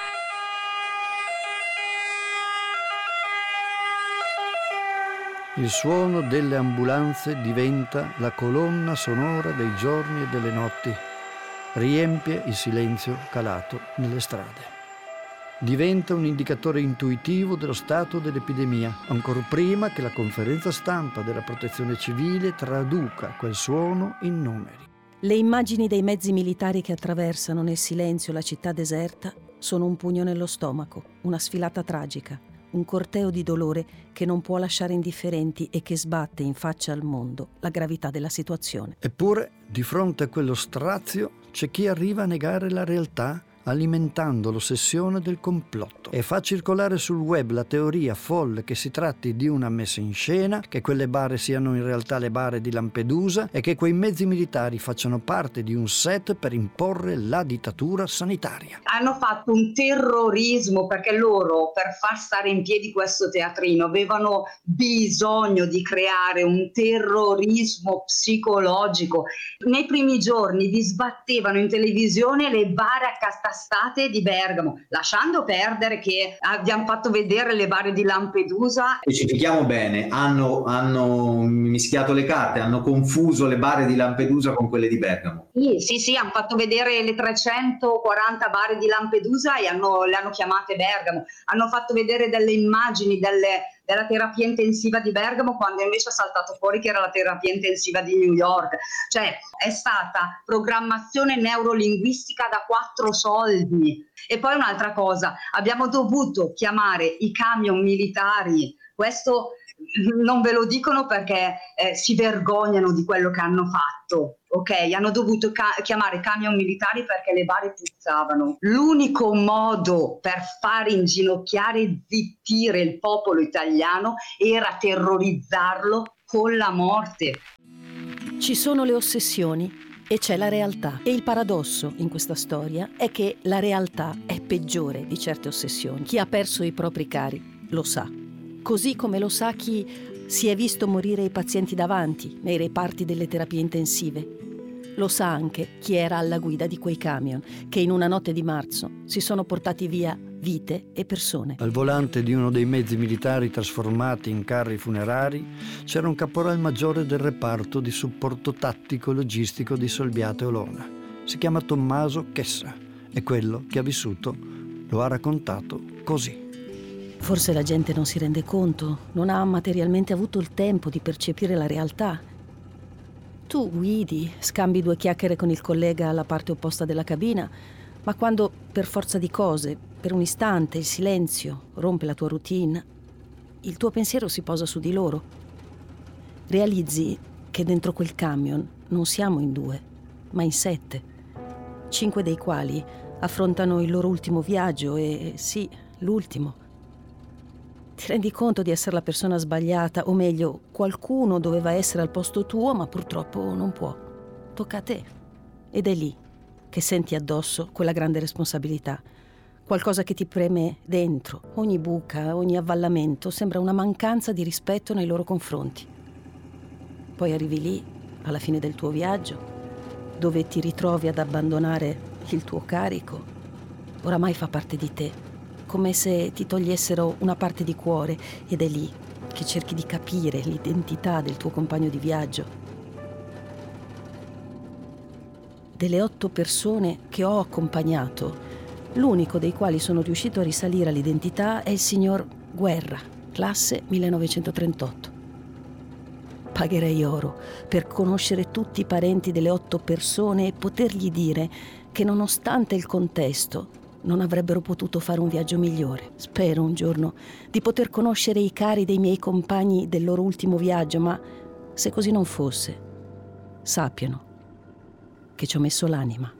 Il suono delle ambulanze diventa la colonna sonora dei giorni e delle notti, riempie il silenzio calato nelle strade diventa un indicatore intuitivo dello stato dell'epidemia, ancor prima che la conferenza stampa della protezione civile traduca quel suono in numeri. Le immagini dei mezzi militari che attraversano nel silenzio la città deserta sono un pugno nello stomaco, una sfilata tragica, un corteo di dolore che non può lasciare indifferenti e che sbatte in faccia al mondo la gravità della situazione. Eppure, di fronte a quello strazio, c'è chi arriva a negare la realtà alimentando l'ossessione del complotto e fa circolare sul web la teoria folle che si tratti di una messa in scena, che quelle bare siano in realtà le bare di Lampedusa e che quei mezzi militari facciano parte di un set per imporre la dittatura sanitaria. Hanno fatto un terrorismo perché loro per far stare in piedi questo teatrino avevano bisogno di creare un terrorismo psicologico. Nei primi giorni vi sbattevano in televisione le bare accastate state di Bergamo, lasciando perdere che abbiamo fatto vedere le varie di Lampedusa. Specifichiamo bene, hanno, hanno mischiato le carte, hanno confuso le bare di Lampedusa con quelle di Bergamo. Sì, sì, sì, hanno fatto vedere le 340 bare di Lampedusa e hanno, le hanno chiamate Bergamo. Hanno fatto vedere delle immagini delle, della terapia intensiva di Bergamo quando invece è saltato fuori che era la terapia intensiva di New York. Cioè è stata programmazione neurolinguistica da quattro soldi. E poi un'altra cosa, abbiamo dovuto chiamare i camion militari, questo non ve lo dicono perché eh, si vergognano di quello che hanno fatto. Ok, hanno dovuto ca- chiamare camion militari perché le bare puzzavano. L'unico modo per far inginocchiare e zittire il popolo italiano era terrorizzarlo con la morte. Ci sono le ossessioni e c'è la realtà. E il paradosso in questa storia è che la realtà è peggiore di certe ossessioni. Chi ha perso i propri cari lo sa così come lo sa chi si è visto morire i pazienti davanti nei reparti delle terapie intensive. Lo sa anche chi era alla guida di quei camion che in una notte di marzo si sono portati via vite e persone. Al volante di uno dei mezzi militari trasformati in carri funerari c'era un caporal maggiore del reparto di supporto tattico logistico di Solbiate Olona. Si chiama Tommaso Chessa e quello che ha vissuto lo ha raccontato così. Forse la gente non si rende conto, non ha materialmente avuto il tempo di percepire la realtà. Tu guidi, scambi due chiacchiere con il collega alla parte opposta della cabina, ma quando per forza di cose, per un istante, il silenzio rompe la tua routine, il tuo pensiero si posa su di loro. Realizzi che dentro quel camion non siamo in due, ma in sette, cinque dei quali affrontano il loro ultimo viaggio e sì, l'ultimo ti rendi conto di essere la persona sbagliata, o meglio, qualcuno doveva essere al posto tuo, ma purtroppo non può. Tocca a te. Ed è lì che senti addosso quella grande responsabilità. Qualcosa che ti preme dentro. Ogni buca, ogni avvallamento sembra una mancanza di rispetto nei loro confronti. Poi arrivi lì, alla fine del tuo viaggio, dove ti ritrovi ad abbandonare il tuo carico. Oramai fa parte di te come se ti togliessero una parte di cuore ed è lì che cerchi di capire l'identità del tuo compagno di viaggio. Delle otto persone che ho accompagnato, l'unico dei quali sono riuscito a risalire all'identità è il signor Guerra, classe 1938. Pagherei oro per conoscere tutti i parenti delle otto persone e potergli dire che nonostante il contesto, non avrebbero potuto fare un viaggio migliore. Spero un giorno di poter conoscere i cari dei miei compagni del loro ultimo viaggio, ma se così non fosse, sappiano che ci ho messo l'anima.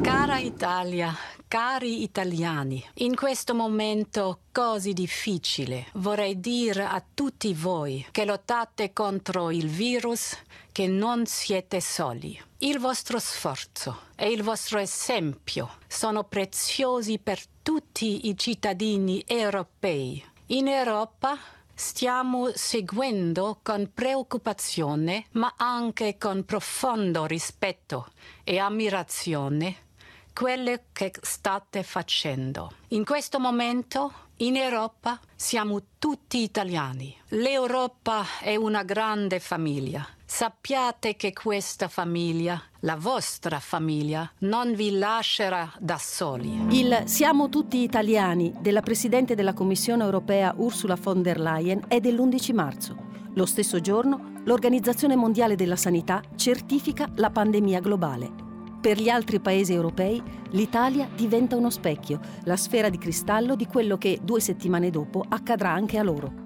Cara Italia, cari italiani, in questo momento così difficile vorrei dire a tutti voi che lottate contro il virus che non siete soli. Il vostro sforzo e il vostro esempio sono preziosi per tutti i cittadini europei. In Europa stiamo seguendo con preoccupazione, ma anche con profondo rispetto e ammirazione quello che state facendo. In questo momento in Europa siamo tutti italiani. L'Europa è una grande famiglia. Sappiate che questa famiglia, la vostra famiglia, non vi lascerà da soli. Il Siamo tutti italiani della Presidente della Commissione europea Ursula von der Leyen è dell'11 marzo. Lo stesso giorno l'Organizzazione Mondiale della Sanità certifica la pandemia globale. Per gli altri paesi europei l'Italia diventa uno specchio, la sfera di cristallo di quello che due settimane dopo accadrà anche a loro.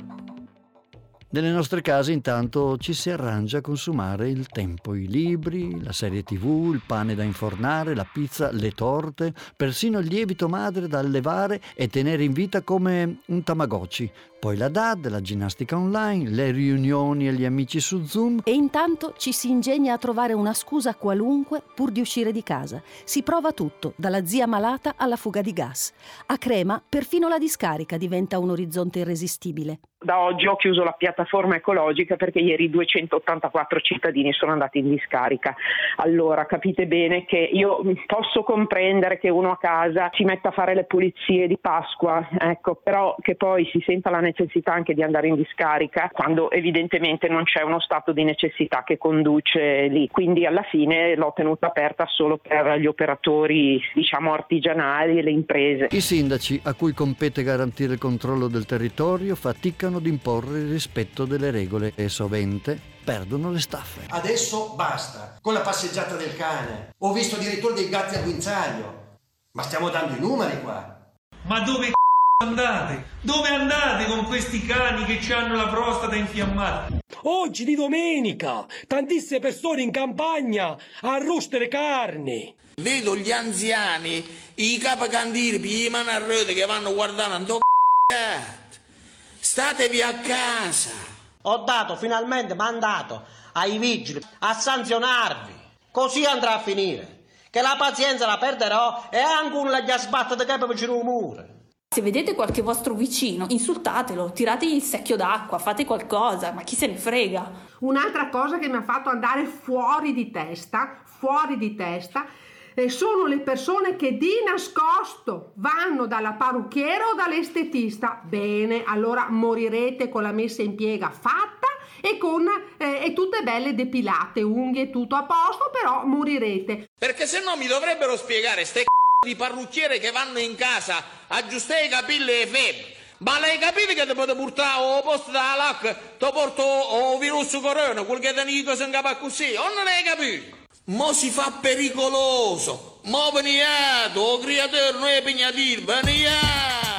Nelle nostre case intanto ci si arrangia a consumare il tempo, i libri, la serie tv, il pane da infornare, la pizza, le torte, persino il lievito madre da allevare e tenere in vita come un tamagotchi, poi la DAD, la ginnastica online, le riunioni e gli amici su Zoom. E intanto ci si ingegna a trovare una scusa qualunque pur di uscire di casa. Si prova tutto, dalla zia malata alla fuga di gas. A Crema perfino la discarica diventa un orizzonte irresistibile. Da oggi ho chiuso la piattaforma ecologica perché ieri 284 cittadini sono andati in discarica. Allora capite bene che io posso comprendere che uno a casa si metta a fare le pulizie di Pasqua, ecco, però che poi si senta la necessità anche di andare in discarica quando evidentemente non c'è uno stato di necessità che conduce lì. Quindi alla fine l'ho tenuta aperta solo per gli operatori diciamo artigianali e le imprese. I sindaci a cui compete garantire il controllo del territorio faticano ad imporre il rispetto delle regole e sovente perdono le staffe. Adesso basta, con la passeggiata del cane. Ho visto addirittura dei gatti al guinzaglio. Ma stiamo dando i numeri qua. Ma dove andate? Dove andate con questi cani che hanno la prostata infiammata? Oggi di domenica, tantissime persone in campagna a roostere carne. Vedo gli anziani, i capacandiri, i mani a rete che vanno guardando Statevi a casa. Ho dato finalmente mandato ai vigili a sanzionarvi. Così andrà a finire. Che la pazienza la perderò e anche uno gli sbatte di capo vicino al muro. Se vedete qualche vostro vicino, insultatelo, tirategli il secchio d'acqua, fate qualcosa, ma chi se ne frega. Un'altra cosa che mi ha fatto andare fuori di testa, fuori di testa, eh, sono le persone che di nascosto vanno dalla parrucchiera o dall'estetista. Bene, allora morirete con la messa in piega fatta e con eh, e tutte belle depilate, unghie, tutto a posto, però morirete. Perché se no mi dovrebbero spiegare ste c***o di parrucchiere che vanno in casa a aggiustare i capelli e febbre. Ma lei capite che ti potete portare al posto della LAC, ti porto il virus corona, quel che ne dico se in capo così, o non hai capito? Mo si fa pericoloso. Mo veniate, o creatore non è pignatino, veniate!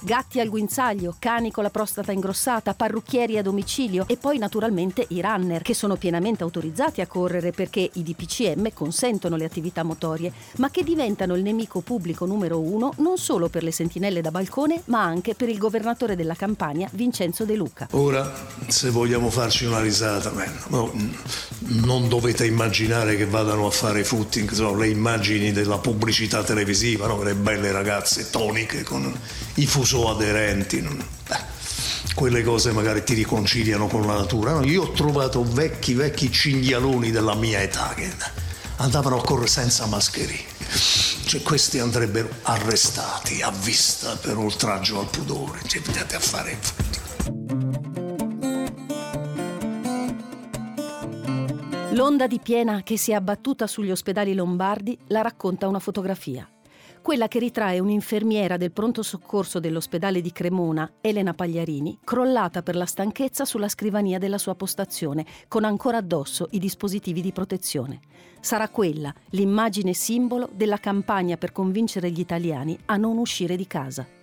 Gatti al guinzaglio, cani con la prostata ingrossata, parrucchieri a domicilio e poi naturalmente i runner che sono pienamente autorizzati a correre perché i DPCM consentono le attività motorie, ma che diventano il nemico pubblico numero uno non solo per le sentinelle da balcone, ma anche per il governatore della Campania, Vincenzo De Luca. Ora, se vogliamo farci una risata, man, no, non dovete immaginare che vadano a fare footing, so, le immagini della pubblicità televisiva, no? le belle ragazze toniche con i fusoli aderenti. Beh, quelle cose magari ti riconciliano con la natura. No, io ho trovato vecchi, vecchi cinghialoni della mia età che andavano a correre senza mascherine. Cioè, questi andrebbero arrestati a vista per oltraggio al pudore. Cioè, andate a fare L'onda di piena che si è abbattuta sugli ospedali lombardi la racconta una fotografia quella che ritrae un'infermiera del pronto soccorso dell'ospedale di Cremona, Elena Pagliarini, crollata per la stanchezza sulla scrivania della sua postazione, con ancora addosso i dispositivi di protezione. Sarà quella l'immagine simbolo della campagna per convincere gli italiani a non uscire di casa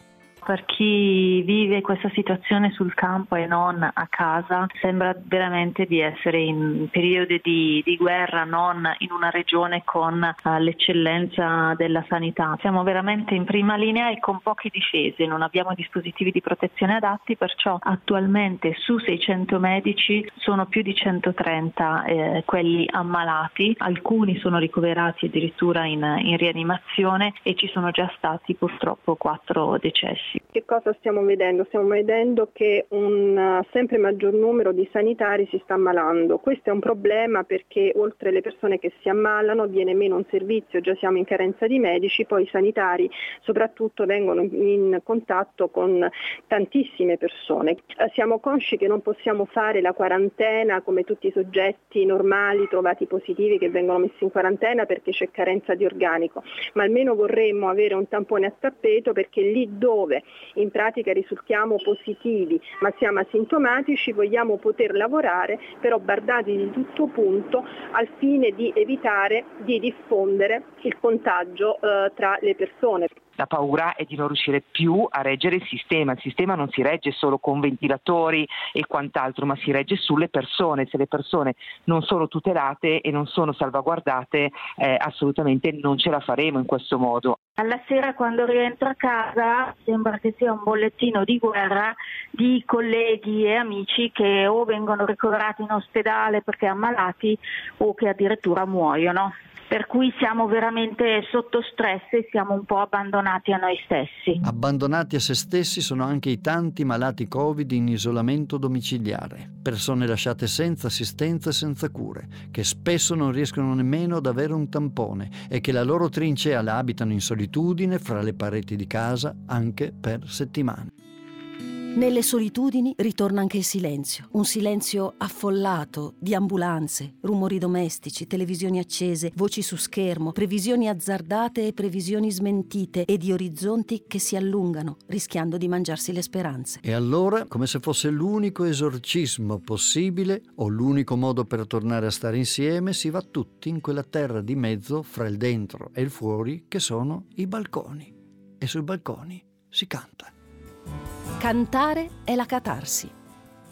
per chi vive questa situazione sul campo e non a casa sembra veramente di essere in periodi di, di guerra, non in una regione con uh, l'eccellenza della sanità. Siamo veramente in prima linea e con poche difese, non abbiamo dispositivi di protezione adatti, perciò attualmente su 600 medici sono più di 130 eh, quelli ammalati, alcuni sono ricoverati addirittura in, in rianimazione e ci sono già stati purtroppo quattro decessi. Che cosa stiamo vedendo? Stiamo vedendo che un uh, sempre maggior numero di sanitari si sta ammalando. Questo è un problema perché oltre alle persone che si ammalano viene meno un servizio, già siamo in carenza di medici, poi i sanitari soprattutto vengono in contatto con tantissime persone. Eh, siamo consci che non possiamo fare la quarantena come tutti i soggetti normali trovati positivi che vengono messi in quarantena perché c'è carenza di organico, ma almeno vorremmo avere un tampone a tappeto perché lì dove in pratica risultiamo positivi ma siamo asintomatici, vogliamo poter lavorare però bardati di tutto punto al fine di evitare di diffondere il contagio eh, tra le persone. La paura è di non riuscire più a reggere il sistema. Il sistema non si regge solo con ventilatori e quant'altro, ma si regge sulle persone. Se le persone non sono tutelate e non sono salvaguardate, eh, assolutamente non ce la faremo in questo modo. Alla sera quando rientro a casa sembra che sia un bollettino di guerra di colleghi e amici che o vengono ricoverati in ospedale perché ammalati o che addirittura muoiono per cui siamo veramente sotto stress e siamo un po' abbandonati a noi stessi. Abbandonati a se stessi sono anche i tanti malati Covid in isolamento domiciliare, persone lasciate senza assistenza e senza cure, che spesso non riescono nemmeno ad avere un tampone e che la loro trincea la abitano in solitudine fra le pareti di casa anche per settimane. Nelle solitudini ritorna anche il silenzio, un silenzio affollato di ambulanze, rumori domestici, televisioni accese, voci su schermo, previsioni azzardate e previsioni smentite e di orizzonti che si allungano, rischiando di mangiarsi le speranze. E allora, come se fosse l'unico esorcismo possibile o l'unico modo per tornare a stare insieme, si va tutti in quella terra di mezzo fra il dentro e il fuori che sono i balconi. E sui balconi si canta. Cantare è la catarsi.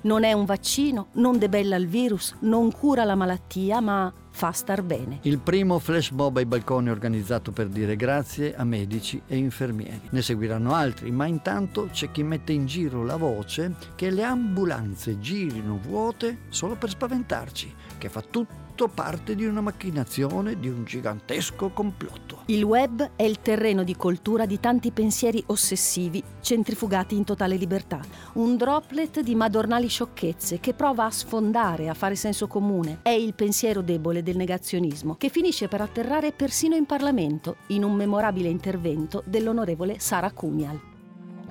Non è un vaccino, non debella il virus, non cura la malattia, ma fa star bene. Il primo flash mob ai balconi organizzato per dire grazie a medici e infermieri. Ne seguiranno altri, ma intanto c'è chi mette in giro la voce che le ambulanze girino vuote solo per spaventarci, che fa tutto parte di una macchinazione, di un gigantesco complotto. Il web è il terreno di coltura di tanti pensieri ossessivi, centrifugati in totale libertà. Un droplet di madornali sciocchezze che prova a sfondare, a fare senso comune. È il pensiero debole del negazionismo, che finisce per atterrare persino in Parlamento, in un memorabile intervento dell'onorevole Sara Cunial.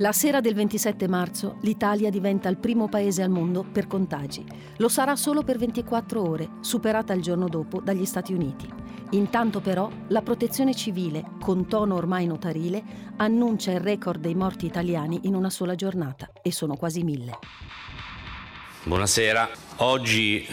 La sera del 27 marzo l'Italia diventa il primo paese al mondo per contagi. Lo sarà solo per 24 ore, superata il giorno dopo dagli Stati Uniti. Intanto però la protezione civile, con tono ormai notarile, annuncia il record dei morti italiani in una sola giornata, e sono quasi mille. Buonasera. Oggi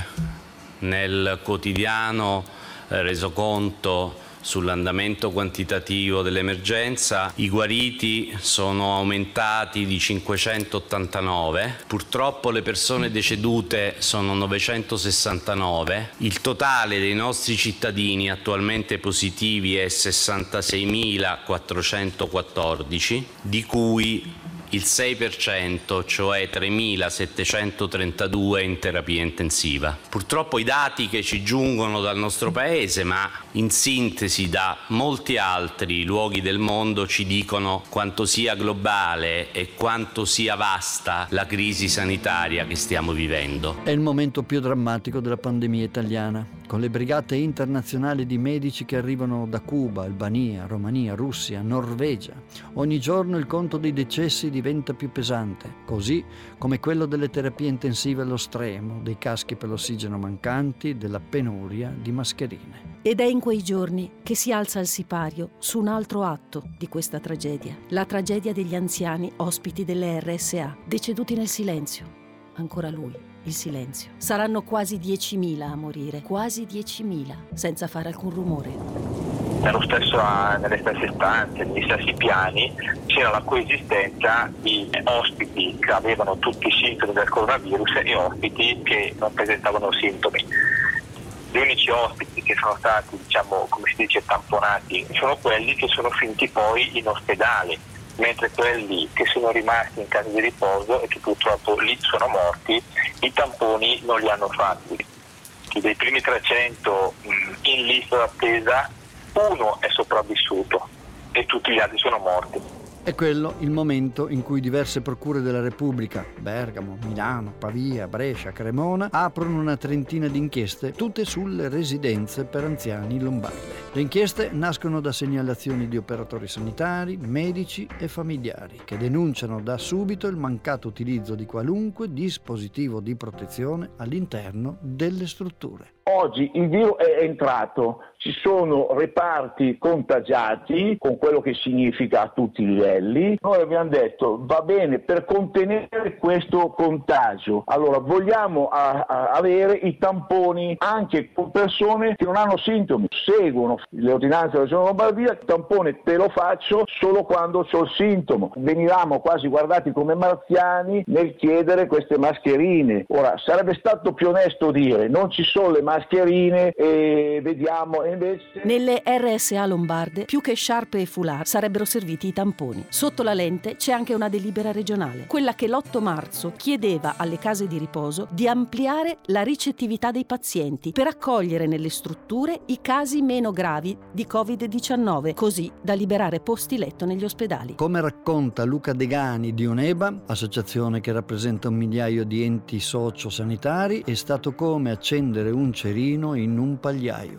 nel quotidiano eh, resoconto sull'andamento quantitativo dell'emergenza. I guariti sono aumentati di 589, purtroppo le persone decedute sono 969, il totale dei nostri cittadini attualmente positivi è 66.414, di cui il 6%, cioè 3.732 in terapia intensiva. Purtroppo i dati che ci giungono dal nostro paese, ma in sintesi da molti altri luoghi del mondo, ci dicono quanto sia globale e quanto sia vasta la crisi sanitaria che stiamo vivendo. È il momento più drammatico della pandemia italiana con le brigate internazionali di medici che arrivano da Cuba, Albania, Romania, Russia, Norvegia. Ogni giorno il conto dei decessi diventa più pesante, così come quello delle terapie intensive allo stremo, dei caschi per l'ossigeno mancanti, della penuria di mascherine. Ed è in quei giorni che si alza il sipario su un altro atto di questa tragedia, la tragedia degli anziani ospiti delle RSA, deceduti nel silenzio. Ancora lui il silenzio. Saranno quasi 10.000 a morire, quasi 10.000, senza fare alcun rumore. Stesso, nelle stesse stanze, negli stessi piani, c'era la coesistenza di ospiti che avevano tutti i sintomi del coronavirus e ospiti che non presentavano sintomi. Gli unici ospiti che sono stati, diciamo, come si dice, tamponati sono quelli che sono finiti poi in ospedale mentre quelli che sono rimasti in casa di riposo e che purtroppo lì sono morti, i tamponi non li hanno fatti. Dei primi 300 in lista d'attesa, uno è sopravvissuto e tutti gli altri sono morti. È quello il momento in cui diverse procure della Repubblica, Bergamo, Milano, Pavia, Brescia, Cremona, aprono una trentina di inchieste, tutte sulle residenze per anziani lombarde. Le inchieste nascono da segnalazioni di operatori sanitari, medici e familiari che denunciano da subito il mancato utilizzo di qualunque dispositivo di protezione all'interno delle strutture. Oggi il virus è entrato, ci sono reparti contagiati con quello che significa a tutti i livelli. Noi abbiamo detto va bene per contenere questo contagio. Allora vogliamo a, a avere i tamponi anche con persone che non hanno sintomi, seguono le ordinanze della Regione Lombardia, il tampone te lo faccio solo quando ho il sintomo. Venivamo quasi guardati come marziani nel chiedere queste mascherine. Ora sarebbe stato più onesto dire non ci sono le mascherine e vediamo invece... Nelle RSA lombarde più che sciarpe e foulard sarebbero serviti i tamponi. Sotto la lente c'è anche una delibera regionale, quella che l'8 marzo chiedeva alle case di riposo di ampliare la ricettività dei pazienti per accogliere nelle strutture i casi meno gravi di Covid-19, così da liberare posti letto negli ospedali. Come racconta Luca Degani di Uneba, associazione che rappresenta un migliaio di enti socio-sanitari, è stato come accendere un cerino cerino in un pagliaio.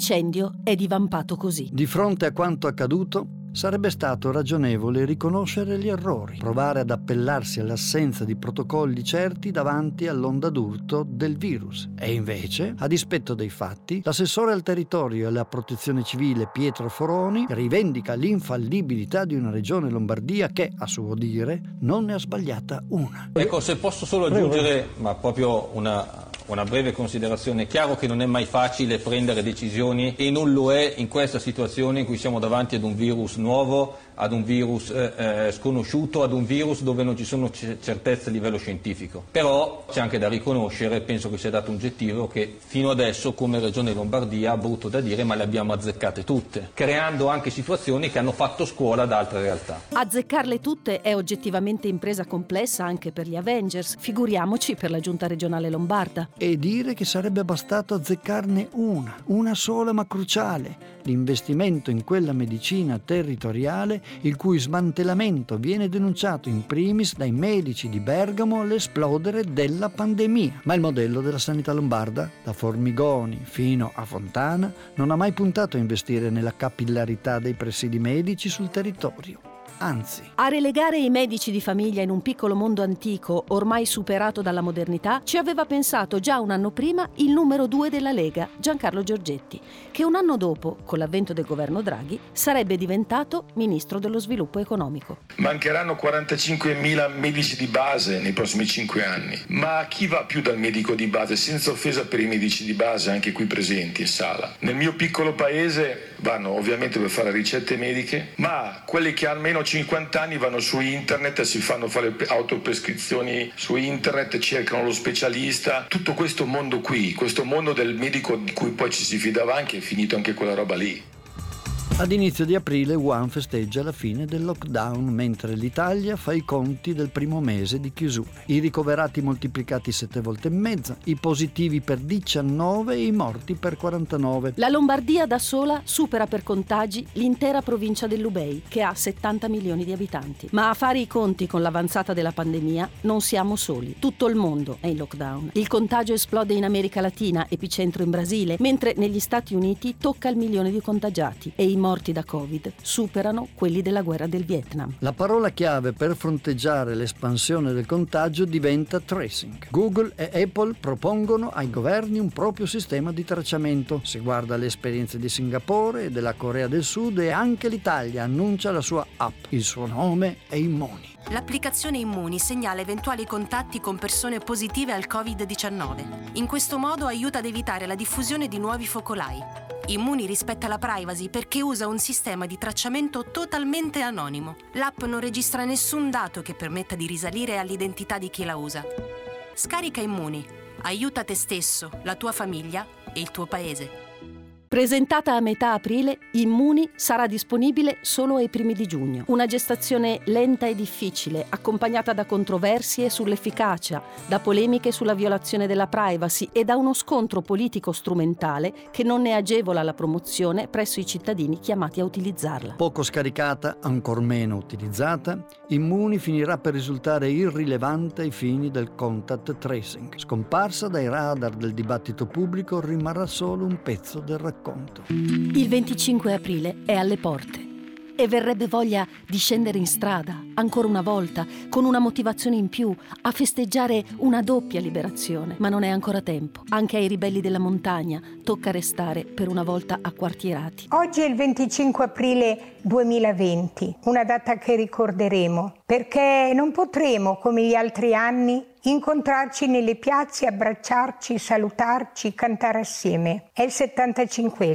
L'incendio è divampato così. Di fronte a quanto accaduto, Sarebbe stato ragionevole riconoscere gli errori, provare ad appellarsi all'assenza di protocolli certi davanti all'onda d'urto del virus. E invece, a dispetto dei fatti, l'assessore al territorio e alla protezione civile Pietro Foroni rivendica l'infallibilità di una regione Lombardia che, a suo dire, non ne ha sbagliata una. Ecco, se posso solo aggiungere, ma proprio una una breve considerazione. È chiaro che non è mai facile prendere decisioni e non lo è in questa situazione in cui siamo davanti ad un virus nuovo ad un virus eh, eh, sconosciuto, ad un virus dove non ci sono certezze a livello scientifico. Però c'è anche da riconoscere, penso che sia dato un gettiro, che fino adesso come Regione Lombardia, brutto da dire, ma le abbiamo azzeccate tutte, creando anche situazioni che hanno fatto scuola ad altre realtà. Azzeccarle tutte è oggettivamente impresa complessa anche per gli Avengers, figuriamoci per la giunta regionale lombarda. E dire che sarebbe bastato azzeccarne una, una sola ma cruciale, l'investimento in quella medicina territoriale il cui smantellamento viene denunciato in primis dai medici di Bergamo all'esplodere della pandemia. Ma il modello della sanità lombarda, da Formigoni fino a Fontana, non ha mai puntato a investire nella capillarità dei presidi medici sul territorio anzi. A relegare i medici di famiglia in un piccolo mondo antico, ormai superato dalla modernità, ci aveva pensato già un anno prima il numero due della Lega, Giancarlo Giorgetti, che un anno dopo, con l'avvento del governo Draghi, sarebbe diventato ministro dello sviluppo economico. Mancheranno 45.000 medici di base nei prossimi cinque anni, ma chi va più dal medico di base, senza offesa per i medici di base anche qui presenti in sala? Nel mio piccolo paese vanno ovviamente per fare ricette mediche, ma quelli che almeno 50 anni vanno su internet, si fanno fare autoprescrizioni su internet, cercano lo specialista. Tutto questo mondo qui, questo mondo del medico di cui poi ci si fidava anche, è finito anche quella roba lì. Ad inizio di aprile Wuhan festeggia la fine del lockdown, mentre l'Italia fa i conti del primo mese di chiusura. I ricoverati moltiplicati sette volte e mezza, i positivi per 19 e i morti per 49. La Lombardia da sola supera per contagi l'intera provincia dell'Ubei, che ha 70 milioni di abitanti. Ma a fare i conti con l'avanzata della pandemia non siamo soli. Tutto il mondo è in lockdown. Il contagio esplode in America Latina, epicentro in Brasile, mentre negli Stati Uniti tocca il milione di contagiati e i morti da Covid superano quelli della guerra del Vietnam. La parola chiave per fronteggiare l'espansione del contagio diventa tracing. Google e Apple propongono ai governi un proprio sistema di tracciamento. Si guarda le esperienze di Singapore e della Corea del Sud e anche l'Italia annuncia la sua app. Il suo nome è Immuni. L'applicazione Immuni segnala eventuali contatti con persone positive al Covid-19. In questo modo aiuta ad evitare la diffusione di nuovi focolai. Immuni rispetta la privacy perché usa un sistema di tracciamento totalmente anonimo. L'app non registra nessun dato che permetta di risalire all'identità di chi la usa. Scarica Immuni. Aiuta te stesso, la tua famiglia e il tuo paese. Presentata a metà aprile, Immuni sarà disponibile solo ai primi di giugno. Una gestazione lenta e difficile, accompagnata da controversie sull'efficacia, da polemiche sulla violazione della privacy e da uno scontro politico strumentale che non ne agevola la promozione presso i cittadini chiamati a utilizzarla. Poco scaricata, ancor meno utilizzata, Immuni finirà per risultare irrilevante ai fini del contact tracing. Scomparsa dai radar del dibattito pubblico, rimarrà solo un pezzo del racconto racconto. Il 25 aprile è alle porte e verrebbe voglia di scendere in strada, ancora una volta, con una motivazione in più, a festeggiare una doppia liberazione. Ma non è ancora tempo. Anche ai ribelli della montagna tocca restare per una volta acquartierati. Oggi è il 25 aprile 2020, una data che ricorderemo, perché non potremo, come gli altri anni, incontrarci nelle piazze, abbracciarci, salutarci, cantare assieme. È il 75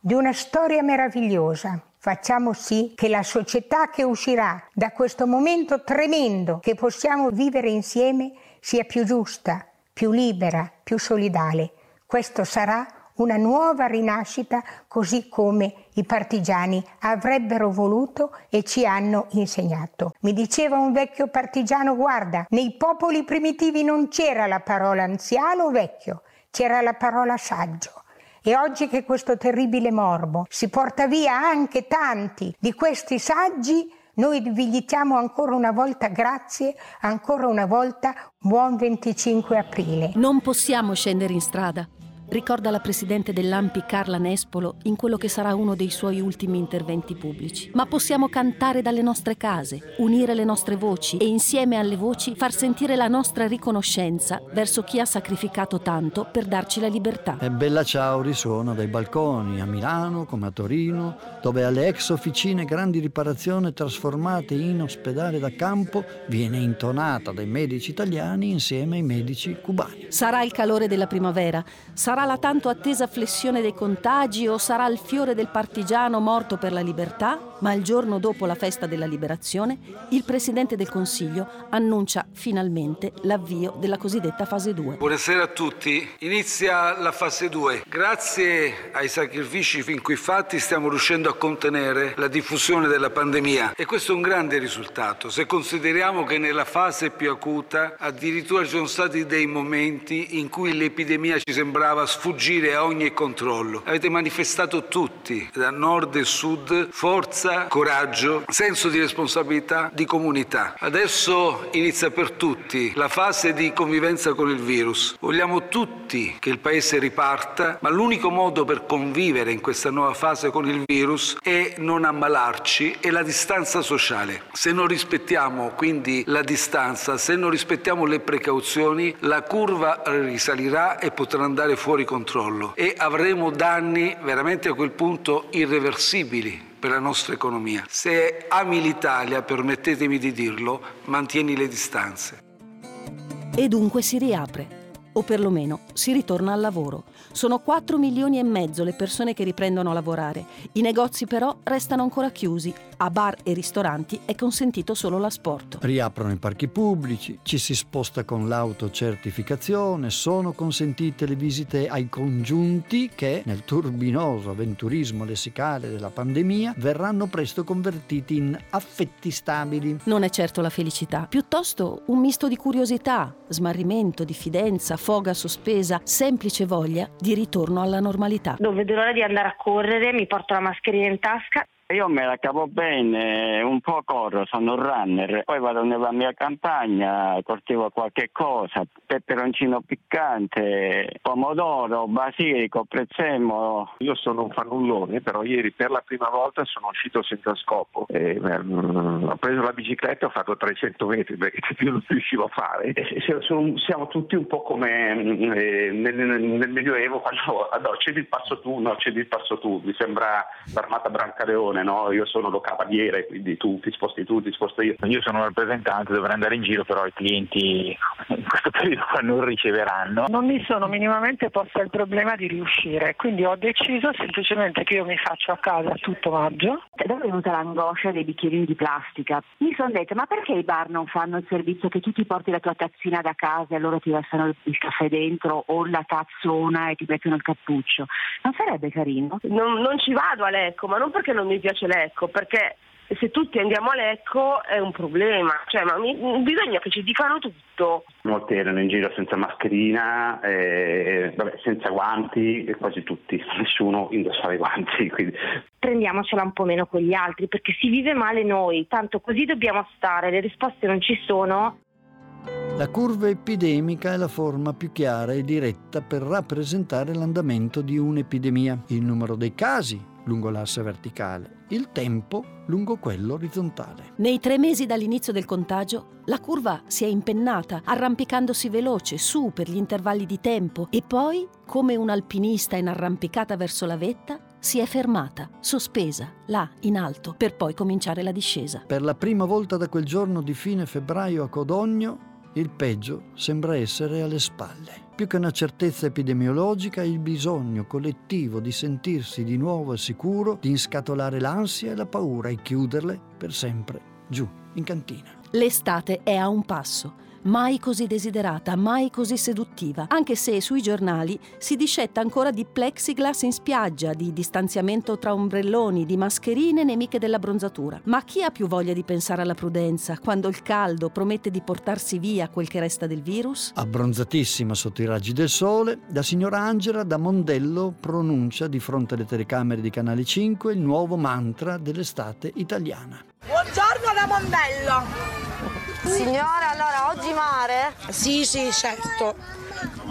di una storia meravigliosa Facciamo sì che la società che uscirà da questo momento tremendo che possiamo vivere insieme sia più giusta, più libera, più solidale. Questo sarà una nuova rinascita così come i partigiani avrebbero voluto e ci hanno insegnato. Mi diceva un vecchio partigiano, guarda, nei popoli primitivi non c'era la parola anziano o vecchio, c'era la parola saggio. E oggi che questo terribile morbo si porta via anche tanti di questi saggi, noi vi diciamo ancora una volta grazie, ancora una volta buon 25 aprile. Non possiamo scendere in strada ricorda la presidente dell'AMPI Carla Nespolo in quello che sarà uno dei suoi ultimi interventi pubblici. Ma possiamo cantare dalle nostre case, unire le nostre voci e insieme alle voci far sentire la nostra riconoscenza verso chi ha sacrificato tanto per darci la libertà. E Bella Ciao risuona dai balconi a Milano come a Torino, dove alle ex officine grandi riparazioni trasformate in ospedale da campo viene intonata dai medici italiani insieme ai medici cubani. Sarà il calore della primavera, sarà Sarà la tanto attesa flessione dei contagi o sarà il fiore del partigiano morto per la libertà? Ma il giorno dopo la festa della liberazione, il Presidente del Consiglio annuncia finalmente l'avvio della cosiddetta fase 2. Buonasera a tutti. Inizia la fase 2. Grazie ai sacrifici fin qui fatti stiamo riuscendo a contenere la diffusione della pandemia e questo è un grande risultato. Se consideriamo che nella fase più acuta addirittura ci sono stati dei momenti in cui l'epidemia ci sembrava sfuggire a ogni controllo. Avete manifestato tutti, da nord e sud, forza coraggio, senso di responsabilità, di comunità. Adesso inizia per tutti la fase di convivenza con il virus. Vogliamo tutti che il Paese riparta, ma l'unico modo per convivere in questa nuova fase con il virus è non ammalarci e la distanza sociale. Se non rispettiamo quindi la distanza, se non rispettiamo le precauzioni, la curva risalirà e potrà andare fuori controllo e avremo danni veramente a quel punto irreversibili per la nostra economia. Se ami l'Italia, permettetemi di dirlo, mantieni le distanze. E dunque si riapre o perlomeno si ritorna al lavoro. Sono 4 milioni e mezzo le persone che riprendono a lavorare. I negozi però restano ancora chiusi. A bar e ristoranti è consentito solo l'asporto. Riaprono i parchi pubblici, ci si sposta con l'autocertificazione, sono consentite le visite ai congiunti che, nel turbinoso avventurismo lessicale della pandemia, verranno presto convertiti in affetti stabili. Non è certo la felicità, piuttosto un misto di curiosità, smarrimento, diffidenza, foga sospesa, semplice voglia di ritorno alla normalità. Non vedo l'ora di andare a correre, mi porto la mascherina in tasca io me la cavo bene, un po' corro, sono un runner, poi vado nella mia campagna, coltivo qualche cosa, peperoncino piccante, pomodoro, basilico, prezzemolo. Io sono un fannullone, però ieri per la prima volta sono uscito senza scopo. E, um, ho preso la bicicletta e ho fatto 300 metri perché <laughs> più non riuscivo a fare. E, sono, siamo tutti un po' come mm, eh, nel, nel, Medioevo quando no, cedi il passo tu, no, cedi il passo tu, mi sembra l'armata Brancaleone no? io sono lo cavaliere, quindi tu ti sposti tu, ti sposto io. Io sono un rappresentante, dovrei andare in giro, però i clienti in questo <laughs> qua non riceveranno. Non mi sono minimamente posta il problema di riuscire, quindi ho deciso semplicemente che io mi faccio a casa tutto maggio. Da è venuta l'angoscia dei bicchierini di plastica? Mi sono detta, ma perché i bar non fanno il servizio che tu ti porti la tua tazzina da casa e loro ti versano il caffè dentro o la tazzona e ti mettono il cappuccio? Non sarebbe carino? Non, non ci vado a Lecco, ma non perché non mi piace piace Lecco, perché se tutti andiamo a Lecco è un problema, cioè, ma mi, bisogna che ci dicano tutto. Molti erano in giro senza mascherina, eh, vabbè, senza guanti, quasi tutti, <laughs> nessuno indossava i guanti. <laughs> Quindi. Prendiamocela un po' meno con gli altri perché si vive male noi, tanto così dobbiamo stare, le risposte non ci sono. La curva epidemica è la forma più chiara e diretta per rappresentare l'andamento di un'epidemia. Il numero dei casi lungo l'asse verticale, il tempo lungo quello orizzontale. Nei tre mesi dall'inizio del contagio, la curva si è impennata, arrampicandosi veloce su per gli intervalli di tempo e poi, come un alpinista in arrampicata verso la vetta, si è fermata, sospesa, là, in alto, per poi cominciare la discesa. Per la prima volta da quel giorno di fine febbraio a Codogno, il peggio sembra essere alle spalle. Più che una certezza epidemiologica, il bisogno collettivo di sentirsi di nuovo al sicuro, di inscatolare l'ansia e la paura e chiuderle per sempre giù, in cantina. L'estate è a un passo mai così desiderata, mai così seduttiva, anche se sui giornali si discetta ancora di plexiglass in spiaggia, di distanziamento tra ombrelloni, di mascherine nemiche della bronzatura. Ma chi ha più voglia di pensare alla prudenza quando il caldo promette di portarsi via quel che resta del virus? Abbronzatissima sotto i raggi del sole, la signora Angela da Mondello pronuncia di fronte alle telecamere di Canale 5 il nuovo mantra dell'estate italiana. Buongiorno da Mondello! Signora, allora oggi mare? Sì, sì, certo.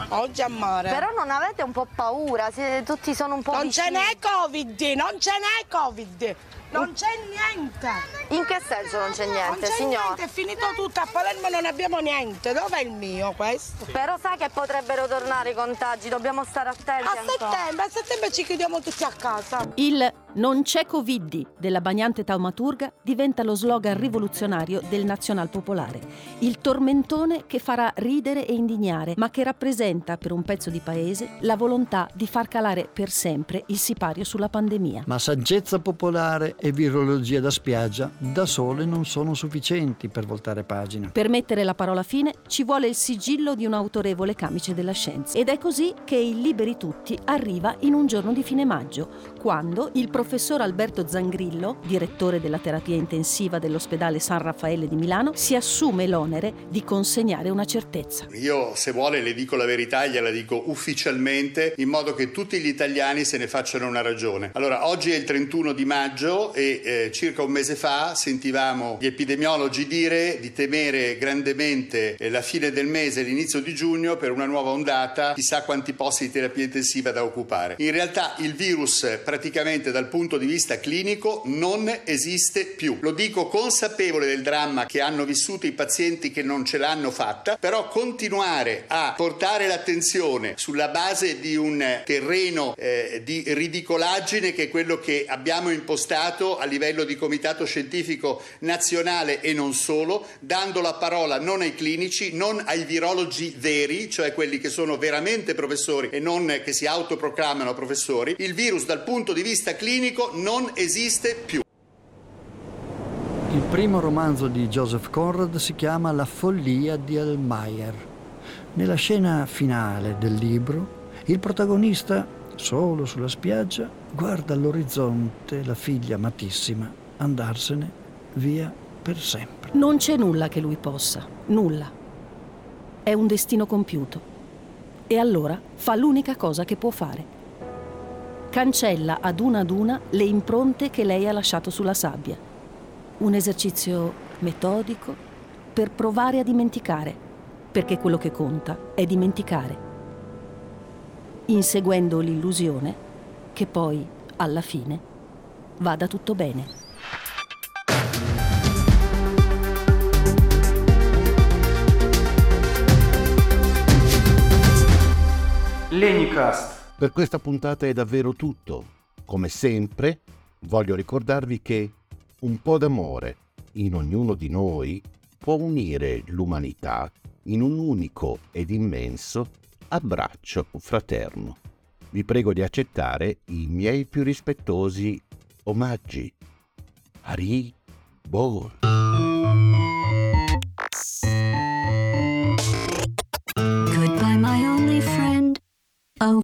Oggi a mare. Però non avete un po' paura? Siete, tutti sono un po' Non vicini. ce n'è Covid, non ce n'è Covid. Non c'è niente. In che senso non c'è niente, Non c'è signora? niente, è finito tutto, a Palermo non abbiamo niente. Dov'è il mio questo? Però sai che potrebbero tornare i contagi, dobbiamo stare attenti A settembre, a settembre ci chiudiamo tutti a casa. Il non c'è Covid della bagnante taumaturga diventa lo slogan rivoluzionario del Nazional Popolare. Il tormentone che farà ridere e indignare, ma che rappresenta per un pezzo di paese la volontà di far calare per sempre il sipario sulla pandemia. Ma saggezza popolare e virologia da spiaggia da sole non sono sufficienti per voltare pagina. Per mettere la parola fine ci vuole il sigillo di un autorevole camice della scienza. Ed è così che il Liberi Tutti arriva in un giorno di fine maggio, quando il professor Alberto Zangrillo, direttore della terapia intensiva dell'ospedale San Raffaele di Milano, si assume l'onere di consegnare una certezza. Io, se vuole, le dico la verità gliela dico ufficialmente, in modo che tutti gli italiani se ne facciano una ragione. Allora, oggi è il 31 di maggio e eh, circa un mese fa sentivamo gli epidemiologi dire di temere grandemente eh, la fine del mese l'inizio di giugno per una nuova ondata, chissà quanti posti di terapia intensiva da occupare. In realtà il virus praticamente dal punto di vista clinico non esiste più. Lo dico consapevole del dramma che hanno vissuto i pazienti che non ce l'hanno fatta, però continuare a portare l'attenzione sulla base di un terreno eh, di ridicolaggine che è quello che abbiamo impostato a livello di comitato scientifico nazionale e non solo, dando la parola non ai clinici, non ai virologi veri, cioè quelli che sono veramente professori e non che si autoproclamano professori, il virus dal punto di vista clinico non esiste più. Il primo romanzo di Joseph Conrad si chiama La follia di Elmeyer. Nella scena finale del libro, il protagonista, solo sulla spiaggia, guarda all'orizzonte la figlia amatissima andarsene via per sempre. Non c'è nulla che lui possa, nulla. È un destino compiuto. E allora fa l'unica cosa che può fare. Cancella ad una ad una le impronte che lei ha lasciato sulla sabbia. Un esercizio metodico per provare a dimenticare, perché quello che conta è dimenticare, inseguendo l'illusione che poi, alla fine, vada tutto bene. Lenicast. Per questa puntata è davvero tutto. Come sempre, voglio ricordarvi che un po' d'amore in ognuno di noi può unire l'umanità in un unico ed immenso abbraccio fraterno. Vi prego di accettare i miei più rispettosi omaggi. Ari Bol. Goodbye, my only friend. Oh,